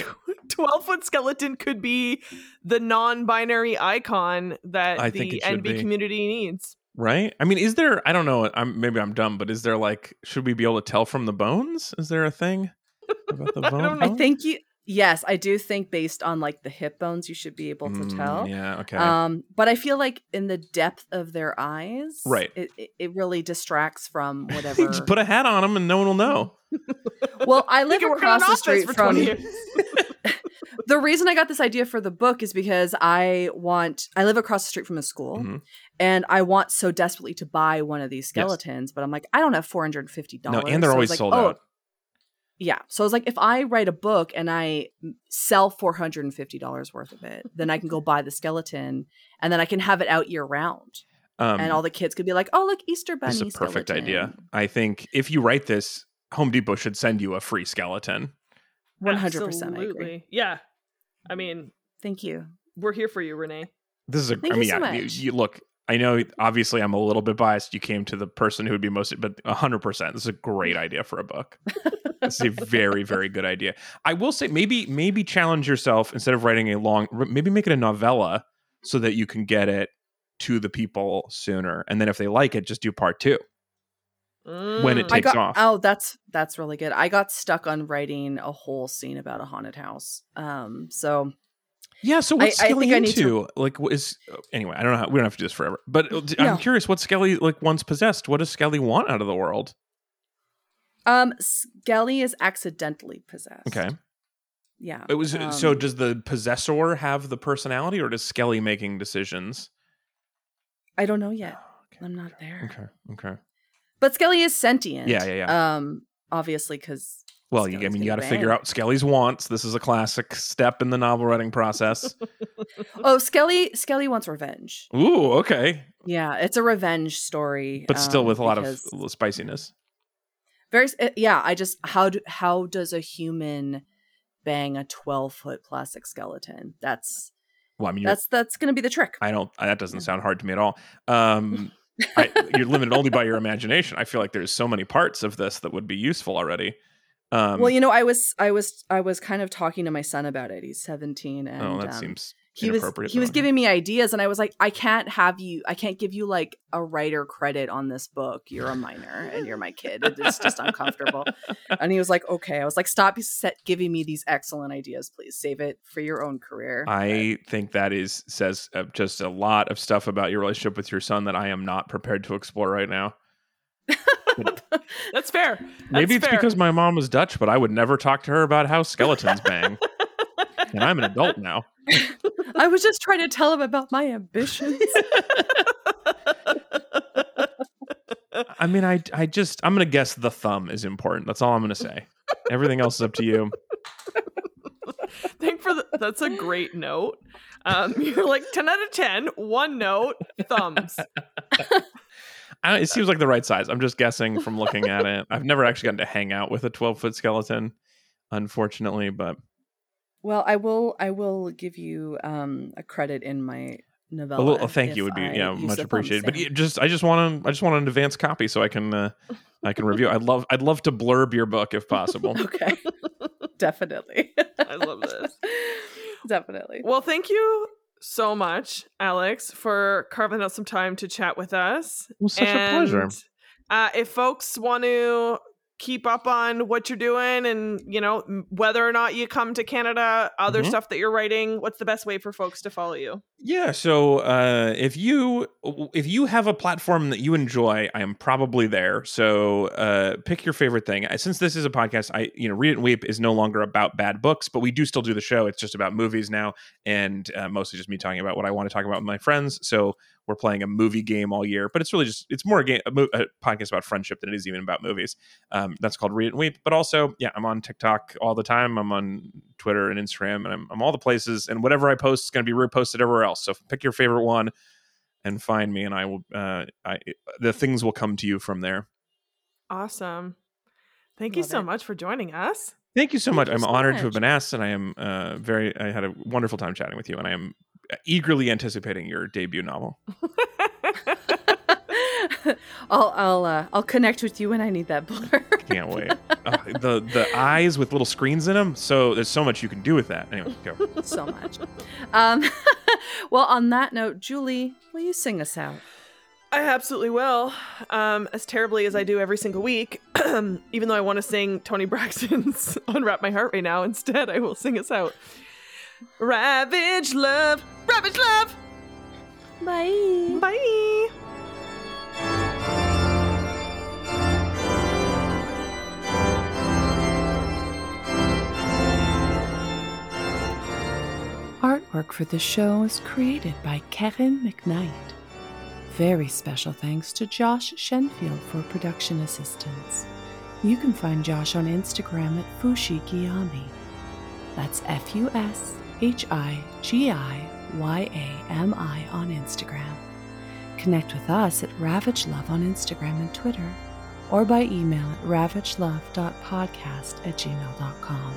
twelve foot skeleton? Could be the non-binary icon that I think the it NB be. community needs. Right? I mean, is there? I don't know. I'm maybe I'm dumb, but is there like? Should we be able to tell from the bones? Is there a thing about the I bone? don't I think you. Yes, I do think based on like the hip bones, you should be able to Mm, tell. Yeah. Okay. Um, but I feel like in the depth of their eyes, Right. It, it, it really distracts from whatever. just put a hat on them, and no one will know. well, I live can work in an across the street for from. 20 years. the reason I got this idea for the book is because I want I live across the street from a school Mhm. and I want so desperately to buy one of these skeletons, but I'm like, I don't have four hundred and fifty dollars. No, dollars. and they're always sold out. Yeah. So I was like, if I write a book and I sell four hundred and fifty dollars worth of it, then I can go buy the skeleton and then I can have it out year round. Um, and all the kids could be like, Oh, look, Easter bunny. This is a perfect skeleton." idea. I think if you write this, Home Depot should send you a free skeleton. One hundred percent I agree. Absolutely. Yeah. I mean, Thank you. we're here for you, Renee. This is a. Thank I you mean, so yeah, you, much. you look. I know. Obviously, I'm a little bit biased. You came to the person who would be most, but 100. percent This is a great idea for a book. This is a very, very good idea. I will say, maybe, maybe challenge yourself instead of writing a long. Maybe make it a novella so that you can get it to the people sooner, and then if they like it, just do part two. When it Mm. Takes got off. oh that's that's really good. I got stuck on writing a whole scene about a haunted house. Um so Yeah. So what's I Skelly I into? to- Like, what is anyway? I don't know. How, we don't have to do this forever. But uh, I'm No. curious. What Skelly like once possessed? What does Skelly want out of the world? um Skelly is accidentally possessed. Okay. Yeah. It was so. Um, Does the possessor have the personality, or does Skelly making decisions? I don't know yet. I'm not there. Okay. Okay. But Skelly is sentient. Yeah, yeah, yeah. Um obviously cuz Well, you, I mean, you got gonna figure out Skelly's wants. This is a classic step in the novel writing process. Oh, Skelly Skelly wants revenge. Ooh, okay, Yeah, it's a revenge story. but still um, with a lot of spiciness. very uh, yeah i just how do, how does a human bang a 12 foot plastic skeleton that's Well, I mean, that's that's gonna be the trick I don't. That doesn't sound hard to me at all. Um, I, you're limited only by your imagination. I feel like there's so many parts of this that would be useful already. Um, well you know i was i was i was kind of talking to my son about it. He's 17 and oh, that um, seems he was he was giving me ideas and i was like i can't have you i can't give you like a writer credit on this book. You're a minor and you're my kid. It's just uncomfortable. And he was like okay. I was like stop set giving me these excellent ideas please. Save it for your own career. I think that is says uh, just a lot of stuff about your relationship with your son that I am not prepared to explore right now. That's fair. Maybe it's fair. because my mom was Dutch, but I would never talk to her about how skeletons bang. and I'm an adult now. I was just trying to tell him about my ambitions. I mean, I I just I'm gonna guess the thumb is important. That's all I'm gonna say. Everything else is up to you. Thank for the, that's a great note. Um, you're like 10 out of 10, one note, thumbs. I, it seems like the right size. I'm just guessing from looking at it. I've never actually gotten to hang out with a 12 foot skeleton, unfortunately. But well, I will. I will give you um, a credit in my a novella. little thank you would be I yeah much appreciated. But yeah. just I just want to I just want an advance copy so I can uh, I can review. I'd love I'd love to blurb your book if possible. Okay. Definitely. I love this. Definitely. Well, thank you so much, Alex, for carving out some time to chat with us. Well, such a pleasure. Uh, if folks want to keep up on what you're doing and you know whether or not you come to canada other Mhm. stuff that you're writing what's the best way for folks to follow you Yeah, so uh, if you if you have a platform that you enjoy, I am probably there. So uh, pick your favorite thing. Since this is a podcast, I you know Read It and Weep is no longer about bad books, but we do still do the show. It's just about movies now, and uh, mostly just me talking about what I want to talk about with my friends. So we're playing a movie game all year, but it's really just it's more a game a, mo- a podcast about friendship than it is even about movies. Um, that's called Read It and Weep. But also, yeah, I'm on TikTok all the time. I'm on Twitter and Instagram, and I'm, I'm all the places. And whatever I post is going to be reposted everywhere else. So pick your favorite one and find me, and I will. Uh, I the things will come to you from there. awesome thank you so it. much for joining us Thank you so Thank much. you I'm so honored to have been asked, and I am uh, very. I had a wonderful time chatting with you, and I am eagerly anticipating your debut novel. I'll I'll uh, I'll connect with you when I need that blur. Can't wait. Oh, the the eyes with little screens in them. So there's so much you can do with that. Anyway, go. so much. Um, well, on that note, Julie, will you sing us out? I absolutely will. Um, as terribly as I do every single week, even though I want to sing Toni Braxton's Unwrap My Heart right now, instead I will sing us out. Ravage love, ravage love. Bye. Bye. Artwork for the show is created by Karen McKnight. Very special thanks to Josh Shenfield for production assistance. You can find Josh on Instagram at Fushigiyami. That's F U S H I G I YAMI on Instagram. Connect with us at Ravage Love on Instagram and Twitter, or by email at ravagelove.podcast at gmail.com.